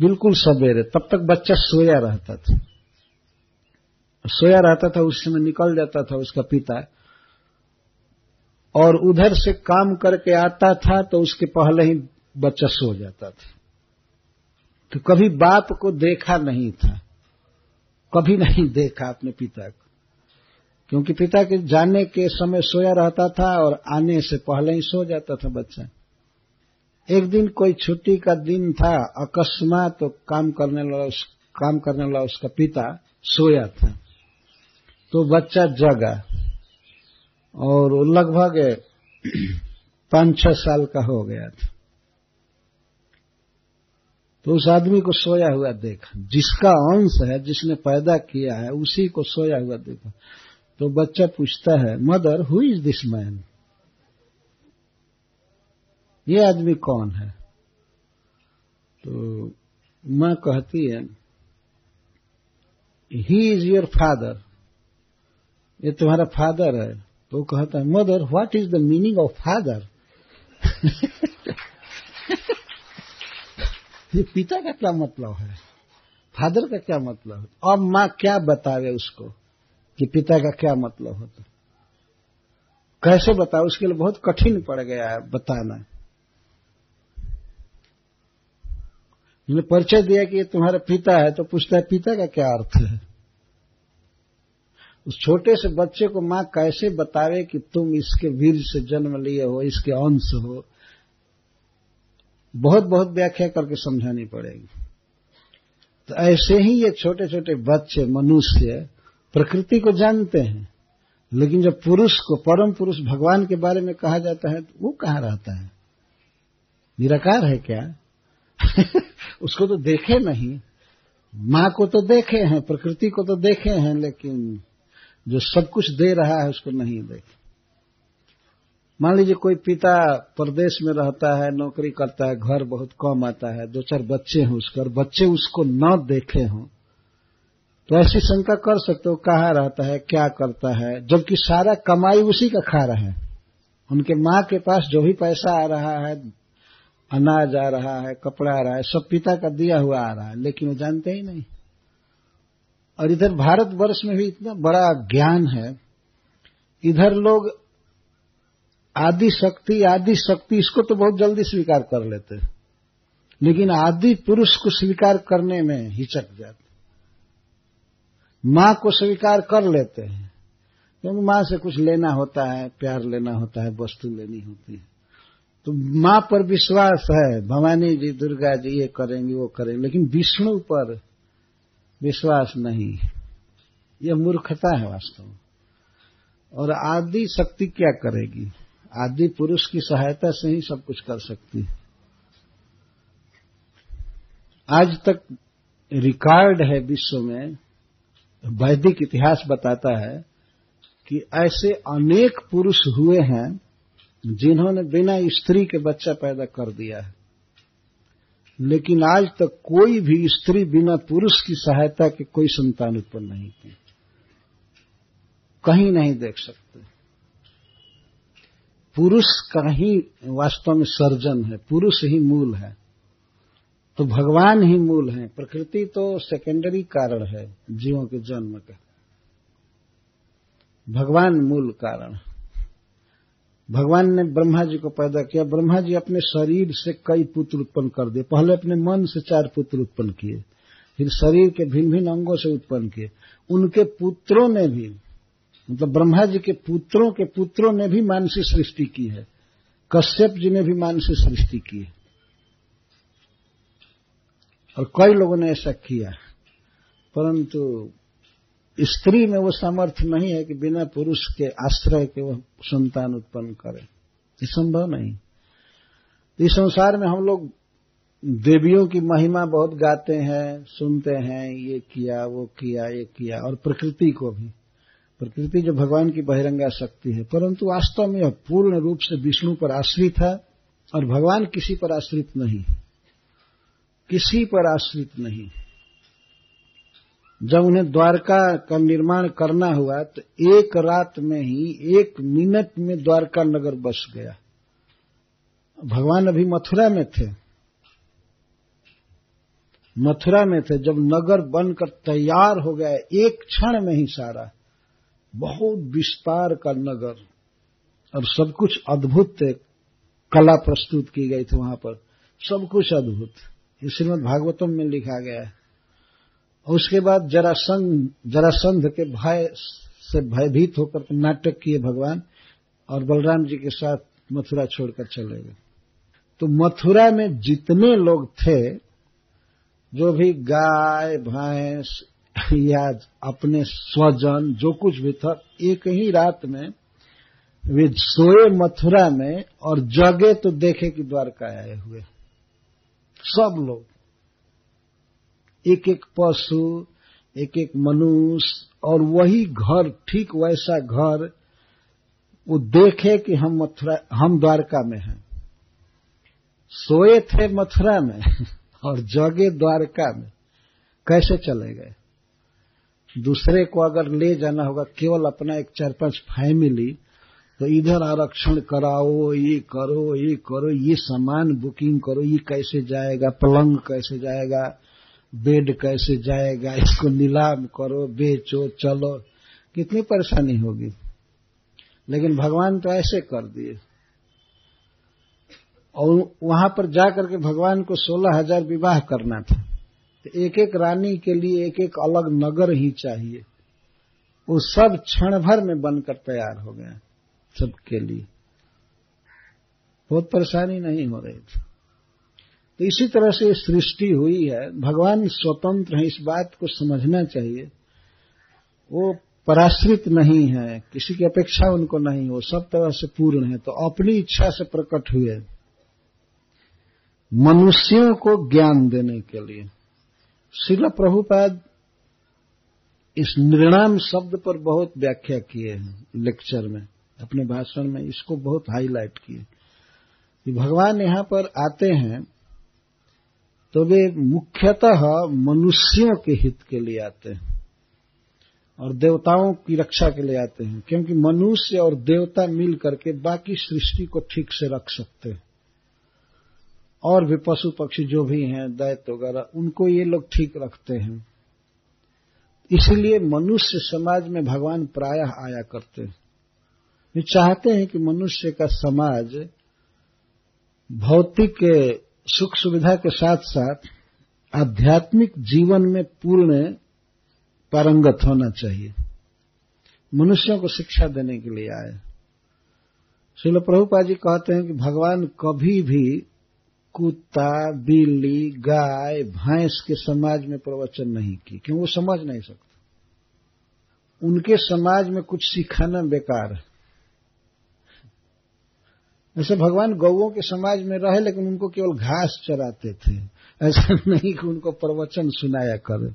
Speaker 1: बिल्कुल सवेरे, तब तक बच्चा सोया रहता था। सोया रहता था, उस समय निकल जाता था उसका पिता। और उधर से काम करके आता था तो उसके पहले ही बच्चा सो जाता था। तो कभी बाप को देखा नहीं था। कभी नहीं देखा अपने पिता को। क्योंकि पिता के जाने के समय सोया रहता था और आने से पहले ही सो जाता था बच्चा। एक दिन कोई छुट्टी का दिन था, अकस्मात तो काम करने वाला उस, काम करने वाला उसका पिता सोया था। तो बच्चा जगा और लगभग पाँच छह साल का हो गया था। तो उस आदमी को सोया हुआ देखा। जिसका अंश है, जिसने पैदा किया है, उसी को सोया हुआ देखा। तो बच्चा पूछता है, mother who is this man ये आदमी कौन है? तो माँ कहती है ही इज़ योर फादर ये तुम्हारा फादर है। तो कहता है mother what is the meaning of father ये पिता का क्या मतलब है? फादर का क्या मतलब है? अब माँ क्या बतावे उसको कि पिता का क्या मतलब होता? कैसे बताओ? उसके लिए बहुत कठिन पड़ गया है बताना। परिचय दिया कि ये तुम्हारा पिता है तो पूछता है, पिता का क्या अर्थ है? उस छोटे से बच्चे को माँ कैसे बतावे कि तुम इसके वीर से जन्म लिए हो, इसके अंश हो? बहुत बहुत व्याख्या करके समझानी पड़ेगी। तो ऐसे ही ये छोटे छोटे बच्चे, मनुष्य, प्रकृति को जानते हैं। लेकिन जब पुरुष को, परम पुरुष भगवान के बारे में कहा जाता है तो वो कहाँ रहता है? निराकार है क्या? (laughs) उसको तो देखे नहीं। माँ को तो देखे हैं, प्रकृति को तो देखे हैं, लेकिन जो सब कुछ दे रहा है उसको नहीं देखे। मान लीजिए कोई पिता प्रदेश में रहता है, नौकरी करता है, घर बहुत कम आता है, दो चार बच्चे हैं उसके, और बच्चे उसको न देखे हों तो ऐसी शंका कर सकते हो, कहाँ रहता है, क्या करता है, जबकि सारा कमाई उसी का खा रहा है। उनके माँ के पास जो भी पैसा आ रहा है अनाज आ रहा है, कपड़ा आ रहा है, सब पिता का दिया हुआ आ रहा है, लेकिन वो जानते ही नहीं। और इधर भारतवर्ष में भी इतना बड़ा ज्ञान है। इधर लोग आदि शक्ति आदि शक्ति इसको तो बहुत जल्दी स्वीकार कर लेते। हैं लेकिन आदि पुरुष को स्वीकार करने में हिचक जाते। माँ को स्वीकार कर लेते हैं। क्योंकि माँ से कुछ लेना होता है, प्यार लेना होता है, वस्तु लेनी होती है। तो माँ पर विश्वास है, भवानी जी दुर्गा जी ये करेंगे, वो करेंगे, लेकिन विष्णु पर विश्वास नहीं। यह मूर्खता है वास्तव में। और आदि शक्ति क्या करेगी? आदि पुरुष की सहायता से ही सब कुछ कर सकती है। आज तक रिकॉर्ड है विश्व में, वैदिक इतिहास बताता है कि ऐसे अनेक पुरुष हुए हैं जिन्होंने बिना स्त्री के बच्चा पैदा कर दिया है। लेकिन आज तक कोई भी स्त्री बिना पुरुष की सहायता के कोई संतान उत्पन्न नहीं की। कहीं नहीं देख सकते। पुरुष का ही वास्तव में सर्जन है, पुरुष ही मूल है। तो भगवान ही मूल है। प्रकृति तो सेकेंडरी कारण है, जीवों के जन्म का। भगवान मूल कारण भगवान ने ब्रह्मा जी को पैदा किया। ब्रह्मा जी अपने शरीर से कई पुत्र उत्पन्न कर दिए। पहले अपने मन से चार पुत्र उत्पन्न किए, फिर शरीर के भिन्न भिन्न अंगों से उत्पन्न किए। उनके पुत्रों ने भी मतलब ब्रह्मा जी के पुत्रों के पुत्रों ने भी मानसी सृष्टि की है। कश्यप जी ने भी मानसी सृष्टि की है। और कई लोगों ने ऐसा किया, परंतु स्त्री में वो सामर्थ्य नहीं है कि बिना पुरुष के आश्रय के वह संतान उत्पन्न करे। ये संभव नहीं। इस संसार में हम लोग देवियों की महिमा बहुत गाते हैं, सुनते हैं, ये किया, वो किया, ये किया, और प्रकृति को भी। प्रकृति जो भगवान की बहिरंगा शक्ति है। परंतु वास्तव में यह पूर्ण रूप से विष्णु पर आश्रित है और भगवान किसी पर आश्रित नहीं किसी पर आश्रित नहीं जब उन्हें द्वारका का निर्माण करना हुआ तो एक रात में ही, एक मिनट में द्वारका नगर बस गया। भगवान अभी मथुरा में थे। मथुरा में थे, जब नगर बनकर तैयार हो गया, एक क्षण में ही सारा। बहुत विस्तार का नगर, और सब कुछ अद्भुत कला प्रस्तुत की गई थी वहाँ पर। सब कुछ अद्भुत। श्रीमद भागवतम में लिखा गया है। और उसके बाद जरासंध जरासंध के भय से भयभीत होकर नाटक किए भगवान और बलराम जी के साथ मथुरा छोड़कर चले गए। तो मथुरा में जितने लोग थे, जो भी गाय, भैंस, या अपने स्वजन, जो कुछ भी था, एक ही रात में वे सोए मथुरा में और जगे तो देखे कि द्वारका आए हुए। सब लोग। एक एक पशु एक एक मनुष्य, और वही घर, ठीक वैसा घर, वो देखे कि हम मथुरा, हम द्वारका में हैं। सोए थे मथुरा में (laughs) और जगे द्वारका में। कैसे चले गए? दूसरे को अगर ले जाना होगा, केवल अपना एक चार पाँच फैमिली तो इधर आरक्षण कराओ, ये करो ये करो, ये सामान बुकिंग करो, ये कैसे जाएगा, पलंग कैसे जाएगा बेड कैसे जाएगा, इसको नीलाम करो, बेचो, चलो। कितनी परेशानी होगी। लेकिन भगवान तो ऐसे कर दिए। और वहाँ पर जाकर के भगवान को सोलह हज़ार विवाह करना था। तो एक एक रानी के लिए एक एक अलग नगर ही चाहिए। वो सब क्षण भर में बनकर तैयार हो गया सबके लिए। बहुत परेशानी नहीं हो रही थी। तो इसी तरह से सृष्टि हुई है। भगवान स्वतंत्र है, इस बात को समझना चाहिए। वो पराश्रित नहीं है, किसी की अपेक्षा उनको नहीं हो सब तरह से पूर्ण है तो अपनी इच्छा से प्रकट हुए। मनुष्यों को ज्ञान देने के लिए। शिला प्रभुपाद इस निर्णाम शब्द पर बहुत व्याख्या किए हैं लेक्चर में, अपने भाषण में, इसको बहुत हाईलाइट किए। भगवान यहाँ पर आते हैं तो वे मुख्यतः मनुष्यों के हित के लिए आते हैं और देवताओं की रक्षा के लिए आते हैं, क्योंकि मनुष्य और देवता मिल करके बाकी सृष्टि को ठीक से रख सकते हैं। और भी पशु पक्षी जो भी हैं दैत्य वगैरह, उनको ये लोग ठीक रखते हैं। इसलिए मनुष्य समाज में भगवान प्रायः आया करते हैं। ये चाहते हैं कि मनुष्य का समाज भौतिक सुख सुविधा के साथ साथ आध्यात्मिक जीवन में पूर्ण पारंगत होना चाहिए। मनुष्यों को शिक्षा देने के लिए आए। शिल प्रभुपा जी कहते हैं कि भगवान कभी भी कुत्ता, बिल्ली, गाय, भैंस के समाज में प्रवचन नहीं की क्यों वो समझ नहीं सकते। उनके समाज में कुछ सिखाना बेकार है। ऐसे भगवान गौओं के समाज में रहे, लेकिन उनको केवल घास चराते थे। ऐसा नहीं कि उनको प्रवचन सुनाया करे।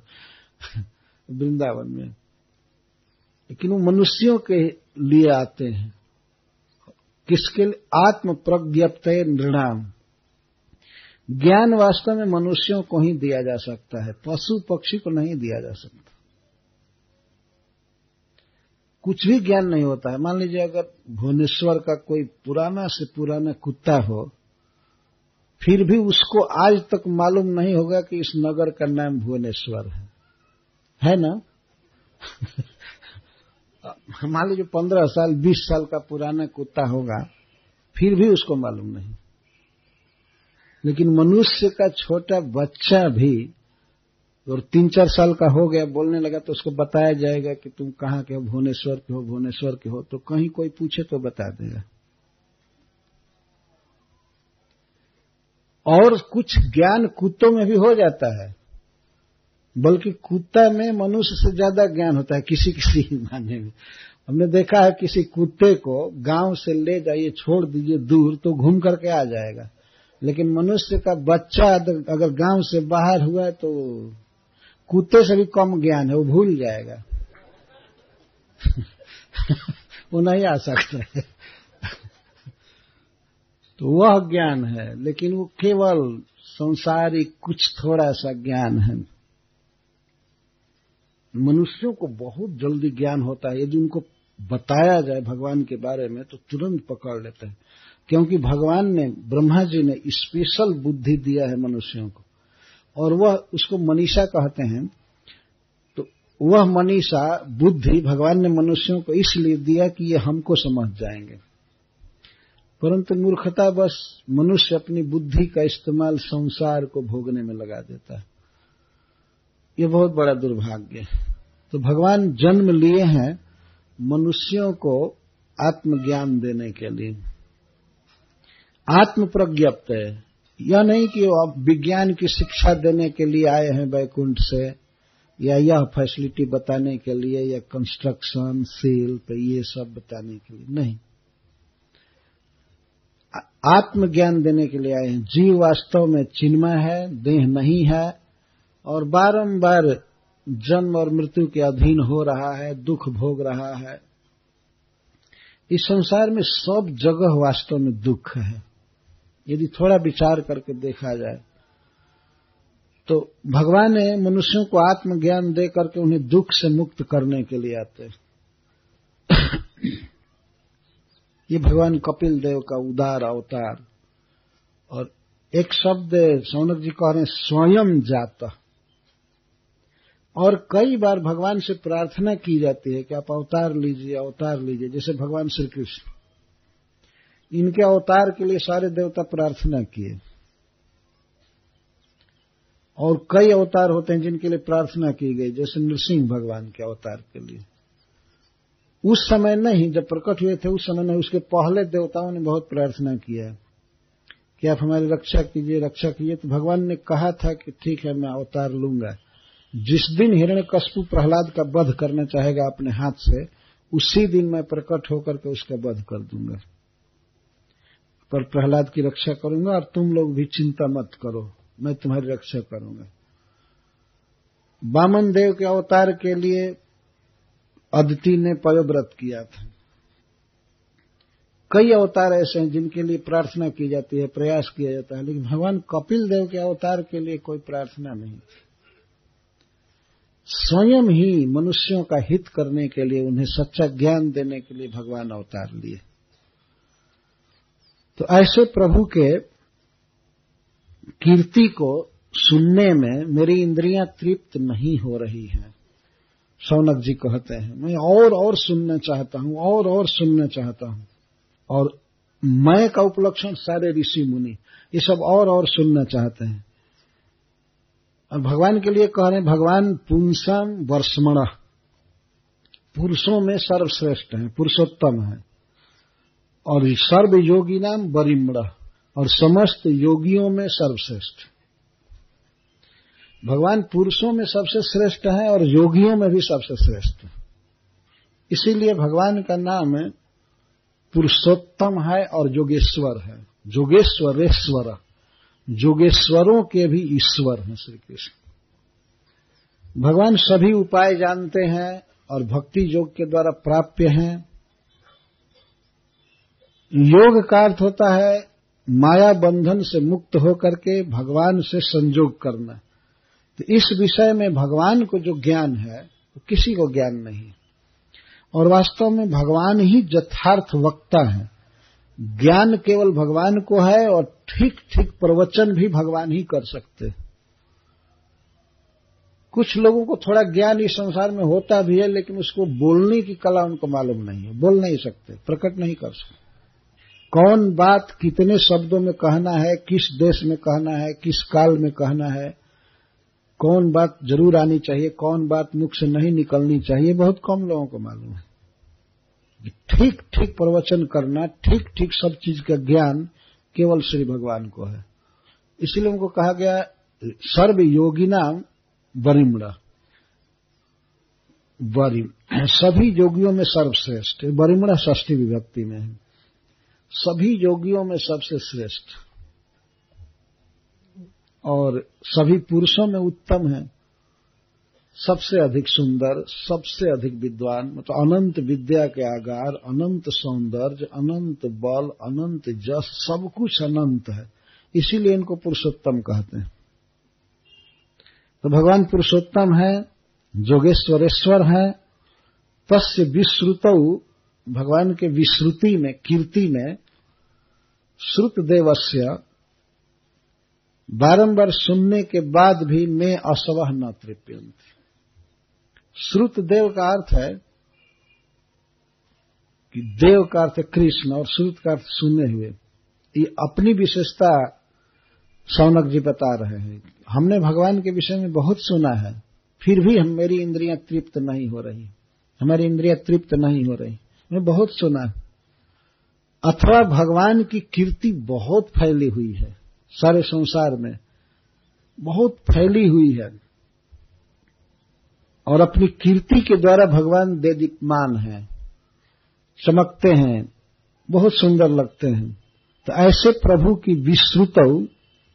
Speaker 1: वृंदावन में। लेकिन वो मनुष्यों के लिए आते हैं। किसके लिए? आत्म प्रज्ञप्त नृणाम। ज्ञान वास्तव में मनुष्यों को ही दिया जा सकता है। पशु पक्षी को नहीं दिया जा सकता। कुछ भी ज्ञान नहीं होता है। मान लीजिए अगर भुवनेश्वर का कोई पुराना से पुराना कुत्ता हो, फिर भी उसको आज तक मालूम नहीं होगा कि इस नगर का नाम भुवनेश्वर है। है ना? (laughs) मान लीजिए पंद्रह साल, बीस साल का पुराना कुत्ता होगा, फिर भी उसको मालूम नहीं। लेकिन मनुष्य का छोटा बच्चा भी और तीन चार साल का हो गया, बोलने लगा तो उसको बताया जाएगा कि तुम कहाँ के हो, भुवनेश्वर के हो, भुवनेश्वर के हो तो कहीं कोई पूछे तो बता देगा। और कुछ ज्ञान कुत्तों में भी हो जाता है, बल्कि कुत्ता में मनुष्य से ज़्यादा ज्ञान होता है, किसी किसी माने में। हमने देखा है किसी कुत्ते को गाँव से ले जाइए, छोड़ दीजिए दूर तो घूम करके आ जाएगा। लेकिन मनुष्य का बच्चा अगर गाँव से बाहर हुआ तो कुत्ते से भी कम ज्ञान है, वो भूल जाएगा। वो नहीं आ सकता है। तो वह ज्ञान है, लेकिन वो केवल संसारिक कुछ थोड़ा सा ज्ञान है। मनुष्यों को बहुत जल्दी ज्ञान होता है। यदि उनको बताया जाए भगवान के बारे में तो तुरंत पकड़ लेते हैं। क्योंकि भगवान ने, ब्रह्मा जी ने स्पेशल बुद्धि दिया है मनुष्यों को। और वह उसको मनीषा कहते हैं तो वह मनीषा बुद्धि, भगवान ने मनुष्यों को इसलिए दिया कि ये हमको समझ जाएँगे। परंतु मूर्खता बस मनुष्य अपनी बुद्धि का इस्तेमाल संसार को भोगने में लगा देता है। ये बहुत बड़ा दुर्भाग्य है। तो भगवान जन्म लिए हैं मनुष्यों को आत्मज्ञान देने के लिए। आत्म प्रज्ञप्त है। यह नहीं कि अब विज्ञान की शिक्षा देने के लिए आए हैं बैकुंठ से, या यह फैसिलिटी बताने के लिए, या कंस्ट्रक्शन शिल्प ये सब बताने के लिए। नहीं। आत्मज्ञान देने के लिए आए हैं। जीव वास्तव में चिन्मय है, देह नहीं है, और बारंबार जन्म और मृत्यु के अधीन हो रहा है, दुख भोग रहा है। इस संसार में सब जगह वास्तव में दुख है। यदि थोड़ा विचार करके देखा जाए तो भगवान ने मनुष्यों को आत्मज्ञान दे करके उन्हें दुख से मुक्त करने के लिए आते ये भगवान कपिल देव का उदार अवतार। और एक शब्द सौनक जी कह रहे हैं, स्वयं जाता। और कई बार भगवान से प्रार्थना की जाती है कि आप अवतार लीजिए अवतार लीजिए, जैसे भगवान श्री कृष्ण। इनके अवतार के लिए सारे देवता प्रार्थना किए। और कई अवतार होते हैं जिनके लिए प्रार्थना की गई, जैसे नृसिंह भगवान के अवतार के लिए। उस समय नहीं, जब प्रकट हुए थे, उस समय नहीं, उसके पहले देवताओं ने बहुत प्रार्थना किया। कि आप हमारी रक्षा कीजिए रक्षा कीजिए। तो भगवान ने कहा था कि ठीक है, मैं अवतार लूँगा। जिस दिन हिरण्य कशपू प्रहलाद का वध करना चाहेगा अपने हाथ से, उसी दिन मैं प्रकट होकर के उसका वध कर दूँगा। पर प्रहलाद की रक्षा करूँगा और तुम लोग भी चिंता मत करो, मैं तुम्हारी रक्षा करूँगा। बामन देव के अवतार के लिए अदिति ने पयोव्रत किया था। कई अवतार ऐसे हैं जिनके लिए प्रार्थना की जाती है, प्रयास किया जाता है, लेकिन भगवान कपिल देव के अवतार के लिए कोई प्रार्थना नहीं थी। स्वयं ही मनुष्यों का हित करने के लिए, उन्हें सच्चा ज्ञान देने के लिए भगवान अवतार लिए। तो ऐसे प्रभु के कीर्ति को सुनने में मेरी इंद्रियाँ तृप्त नहीं हो रही हैं। सौनक जी कहते हैं, मैं और और सुनना चाहता हूँ, और और सुनना चाहता हूँ। और मैं का उपलक्षण सारे ऋषि मुनि, ये सब और और सुनना चाहते हैं। और भगवान के लिए कह रहे हैं, भगवान पुंसम वर्षमण, पुरुषों में सर्वश्रेष्ठ है, पुरुषोत्तम है। और सर्व योगी नाम बरिमण और समस्त योगियों में सर्वश्रेष्ठ। भगवान पुरुषों में सबसे श्रेष्ठ है और योगियों में भी सबसे श्रेष्ठ। इसीलिए भगवान का नाम पुरुषोत्तम है और योगेश्वर है। जोगेश्वरेश्वर जोगेश्वरों के भी ईश्वर हैं श्री कृष्ण भगवान सभी उपाय जानते हैं और भक्ति योग के द्वारा प्राप्य हैं। योग का अर्थ होता है माया बंधन से मुक्त होकर के भगवान से संजोग करना। तो इस विषय में भगवान को जो ज्ञान है, वो किसी को ज्ञान नहीं। और वास्तव में भगवान ही यथार्थ वक्ता है। ज्ञान केवल भगवान को है और ठीक ठीक प्रवचन भी भगवान ही कर सकते। कुछ लोगों को थोड़ा ज्ञान इस संसार में होता भी है, लेकिन उसको बोलने की कला उनको मालूम नहीं है। बोल नहीं सकते, प्रकट नहीं कर सकते। कौन बात कितने शब्दों में कहना है, किस देश में कहना है, किस काल में कहना है, कौन बात ज़रूर आनी चाहिए, कौन बात मुख से नहीं निकलनी चाहिए, बहुत कम लोगों को मालूम है। ठीक ठीक प्रवचन करना, ठीक ठीक सब चीज़ का ज्ञान केवल श्री भगवान को है। इसलिए उनको कहा गया, सर्व योगी नाम बरिमड़ा बरिम सभी योगियों में सर्वश्रेष्ठ बरिमड़ा षष्ठी विभक्ति में है। सभी योगियों में सबसे श्रेष्ठ। और सभी पुरुषों में उत्तम है। सबसे अधिक सुंदर, सबसे अधिक विद्वान मतलब अनंत विद्या के आगार, अनंत सौंदर्य, अनंत बल, अनंत जस, सब कुछ अनंत है। इसीलिए इनको पुरुषोत्तम कहते हैं। तो भगवान पुरुषोत्तम है, जोगेश्वरेश्वर है, तस्य विश्रुत भगवान के विश्रुति में, कीर्ति में श्रुत देवस्य बारंबार सुनने के बाद भी मैं असवह न तृप्यंत। श्रुत देव का अर्थ है कि देव का अर्थ कृष्ण और श्रुत का अर्थ सुने हुए। ये अपनी विशेषता सौनक जी बता रहे हैं। हमने भगवान के विषय में बहुत सुना है, फिर भी हम मेरी इंद्रियाँ तृप्त नहीं हो रही। हमारी इंद्रियाँ तृप्त नहीं हो रही। मैं बहुत सुना। अथवा भगवान की कीर्ति बहुत फैली हुई है, सारे संसार में। बहुत फैली हुई है। और अपनी कीर्ति के द्वारा भगवान देदीपमान है, चमकते हैं, बहुत सुंदर लगते हैं। तो ऐसे प्रभु की विश्रुत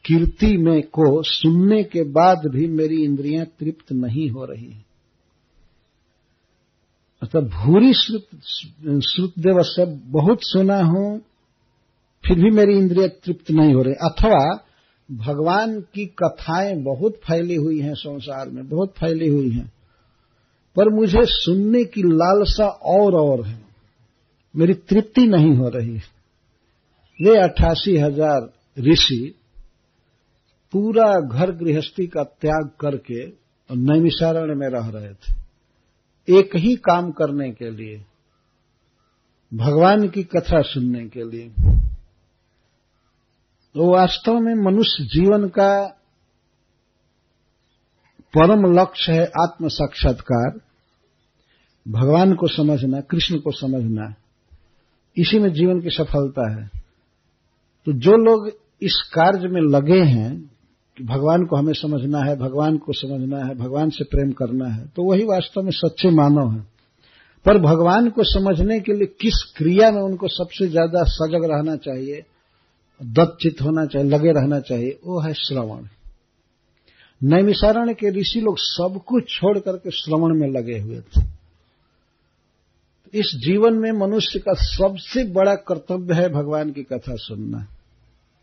Speaker 1: कीर्ति में को सुनने के बाद भी मेरी इंद्रियाँ तृप्त नहीं हो रही हैं। अर्थात भूरी श्रुत देव से बहुत सुना हूँ, फिर भी मेरी इंद्रिय तृप्त नहीं हो रही। अथवा भगवान की कथाएँ बहुत फैली हुई हैं संसार में, बहुत फैली हुई हैं, पर मुझे सुनने की लालसा और और है। मेरी तृप्ति नहीं हो रही है। वे अट्ठासी हज़ार ऋषि पूरा घर गृहस्थी का त्याग करके नैमिषारण्य में रह रहे थे। एक ही काम करने के लिए, भगवान की कथा सुनने के लिए। तो वास्तव में मनुष्य जीवन का परम लक्ष्य है आत्म साक्षात्कार। भगवान को समझना, कृष्ण को समझना, इसी में जीवन की सफलता है। तो जो लोग इस कार्य में लगे हैं भगवान को हमें समझना है, भगवान को समझना है, भगवान से प्रेम करना है तो वही वास्तव में सच्चे मानव है। पर भगवान को समझने के लिए किस क्रिया में उनको सबसे ज़्यादा सजग रहना चाहिए दत्चित होना चाहिए, लगे रहना चाहिए, वो है श्रवण। नैमिसारण्य के ऋषि लोग सब कुछ छोड़ करके श्रवण में लगे हुए थे। इस जीवन में मनुष्य का सबसे बड़ा कर्तव्य है भगवान की कथा सुनना।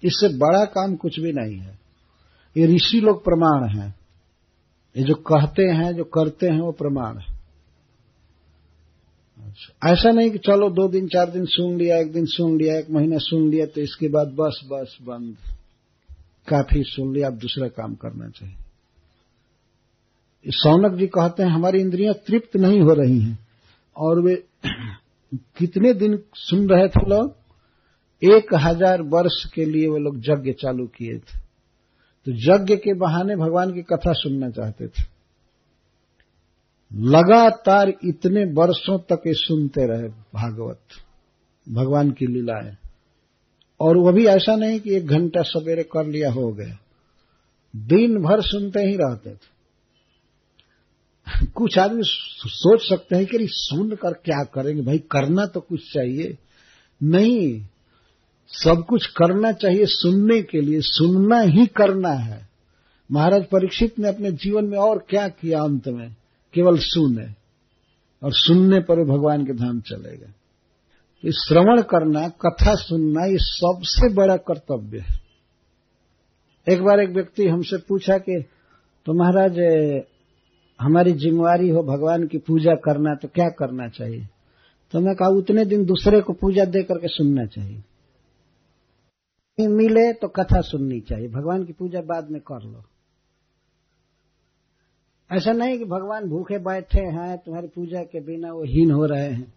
Speaker 1: इससे बड़ा काम कुछ भी नहीं है। ये ऋषि लोग प्रमाण हैं। ये जो कहते हैं, जो करते हैं, वो प्रमाण है। ऐसा नहीं कि चलो दो दिन, चार दिन सुन लिया, एक दिन सुन लिया, एक महीना सुन लिया तो इसके बाद बस बस, बंद। काफ़ी सुन लिया, अब दूसरा काम करना चाहिए। सौनक जी कहते हैं, हमारी इंद्रियाँ तृप्त नहीं हो रही हैं। और वे (clears throat) कितने दिन सुन रहे थे लोग? एक हज़ार वर्ष के लिए वो लोग यज्ञ चालू किए थे। तो यज्ञ के बहाने भगवान की कथा सुनना चाहते थे। लगातार इतने वर्षों तक ये सुनते रहे भागवत, भगवान की लीलाएँ। और वो भी ऐसा नहीं कि एक घंटा सवेरे कर लिया हो गया। दिन भर सुनते ही रहते थे। (laughs) कुछ आदमी सोच सकते हैं कि सुन कर क्या करेंगे? भाई करना तो कुछ चाहिए। नहीं सब कुछ करना चाहिए, सुनने के लिए, सुनना ही करना है। महाराज परीक्षित ने अपने जीवन में और क्या किया अंत में? केवल सुने। और सुनने पर भगवान के धाम चलेगा तो श्रवण करना, कथा सुनना, ये सबसे बड़ा कर्तव्य है। एक बार एक व्यक्ति हमसे पूछा कि तो महाराज हमारी जिम्मेवारी हो भगवान की पूजा करना तो क्या करना चाहिए? तो मैं कहा, उतने दिन दूसरे को पूजा दे करके सुनना चाहिए। मिले तो कथा सुननी चाहिए। भगवान की पूजा बाद में कर लो। ऐसा नहीं कि भगवान भूखे बैठे हैं, तुम्हारी पूजा के बिना वो हीन हो रहे हैं।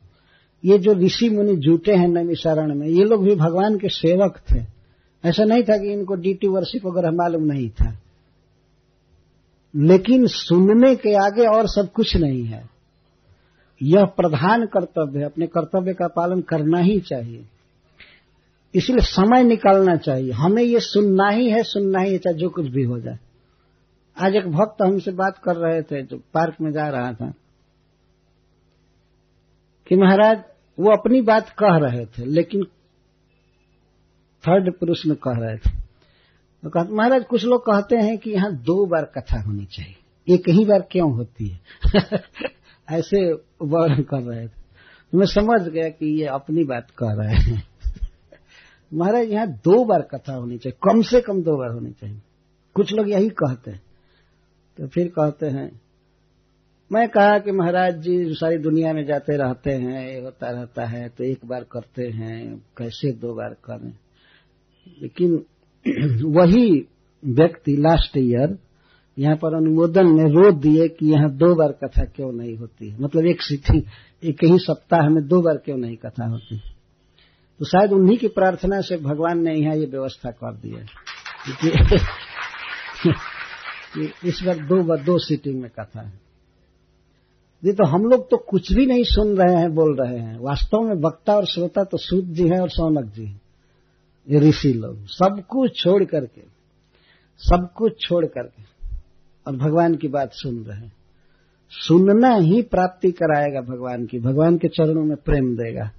Speaker 1: ये जो ऋषि मुनि जुटे हैं नैमिसारण में, ये लोग भी भगवान के सेवक थे। ऐसा नहीं था कि इनको डीटी वर्षिप वगैरह मालूम नहीं था। लेकिन सुनने के आगे और सब कुछ नहीं है। यह प्रधान कर्तव्य है अपने कर्तव्य का पालन करना ही चाहिए। इसलिए समय निकालना चाहिए। हमें ये सुनना ही है, सुनना ही है, चाहे जो कुछ भी हो जाए। आज एक भक्त हमसे बात कर रहे थे जो पार्क में जा रहा था। कि महाराज, वो अपनी बात कह रहे थे, लेकिन थर्ड पुरुष में कह रहे थे। तो महाराज, कुछ लोग कहते हैं कि यहाँ दो बार कथा होनी चाहिए। एक ही बार क्यों होती है? (laughs) ऐसे वर्णन कर रहे थे। तो मैं समझ गया कि ये अपनी बात कह रहे हैं। महाराज, यहाँ दो बार कथा होनी चाहिए। कम से कम दो बार होनी चाहिए। कुछ लोग यही कहते हैं। तो फिर कहते हैं, मैं कहा कि महाराज जी, सारी दुनिया में जाते रहते हैं, ये होता रहता है तो एक बार करते हैं, कैसे दो बार करें? लेकिन (clears throat) वही व्यक्ति लास्ट ईयर यहाँ पर अनुमोदन में रो दिए कि यहाँ दो बार कथा क्यों नहीं होती है? मतलब एक सिटी एक ही सप्ताह में दो बार क्यों नहीं कथा होती? तो शायद उन्हीं की प्रार्थना से भगवान ने यहाँ ये व्यवस्था कर दी है। (laughs) इस बार दो बार, दो सीटिंग में कथा है। जी तो हम लोग तो कुछ भी नहीं सुन रहे हैं, बोल रहे हैं। वास्तव में वक्ता और श्रोता तो सूद जी हैं और सौनक जी हैं। ये ऋषि लोग, सब कुछ छोड़ करके, सब कुछ छोड़ करके, और भगवान की बात सुन रहे हैं। सुनना ही प्राप्ति कराएगा भगवान की। भगवान के चरणों में प्रेम देगा।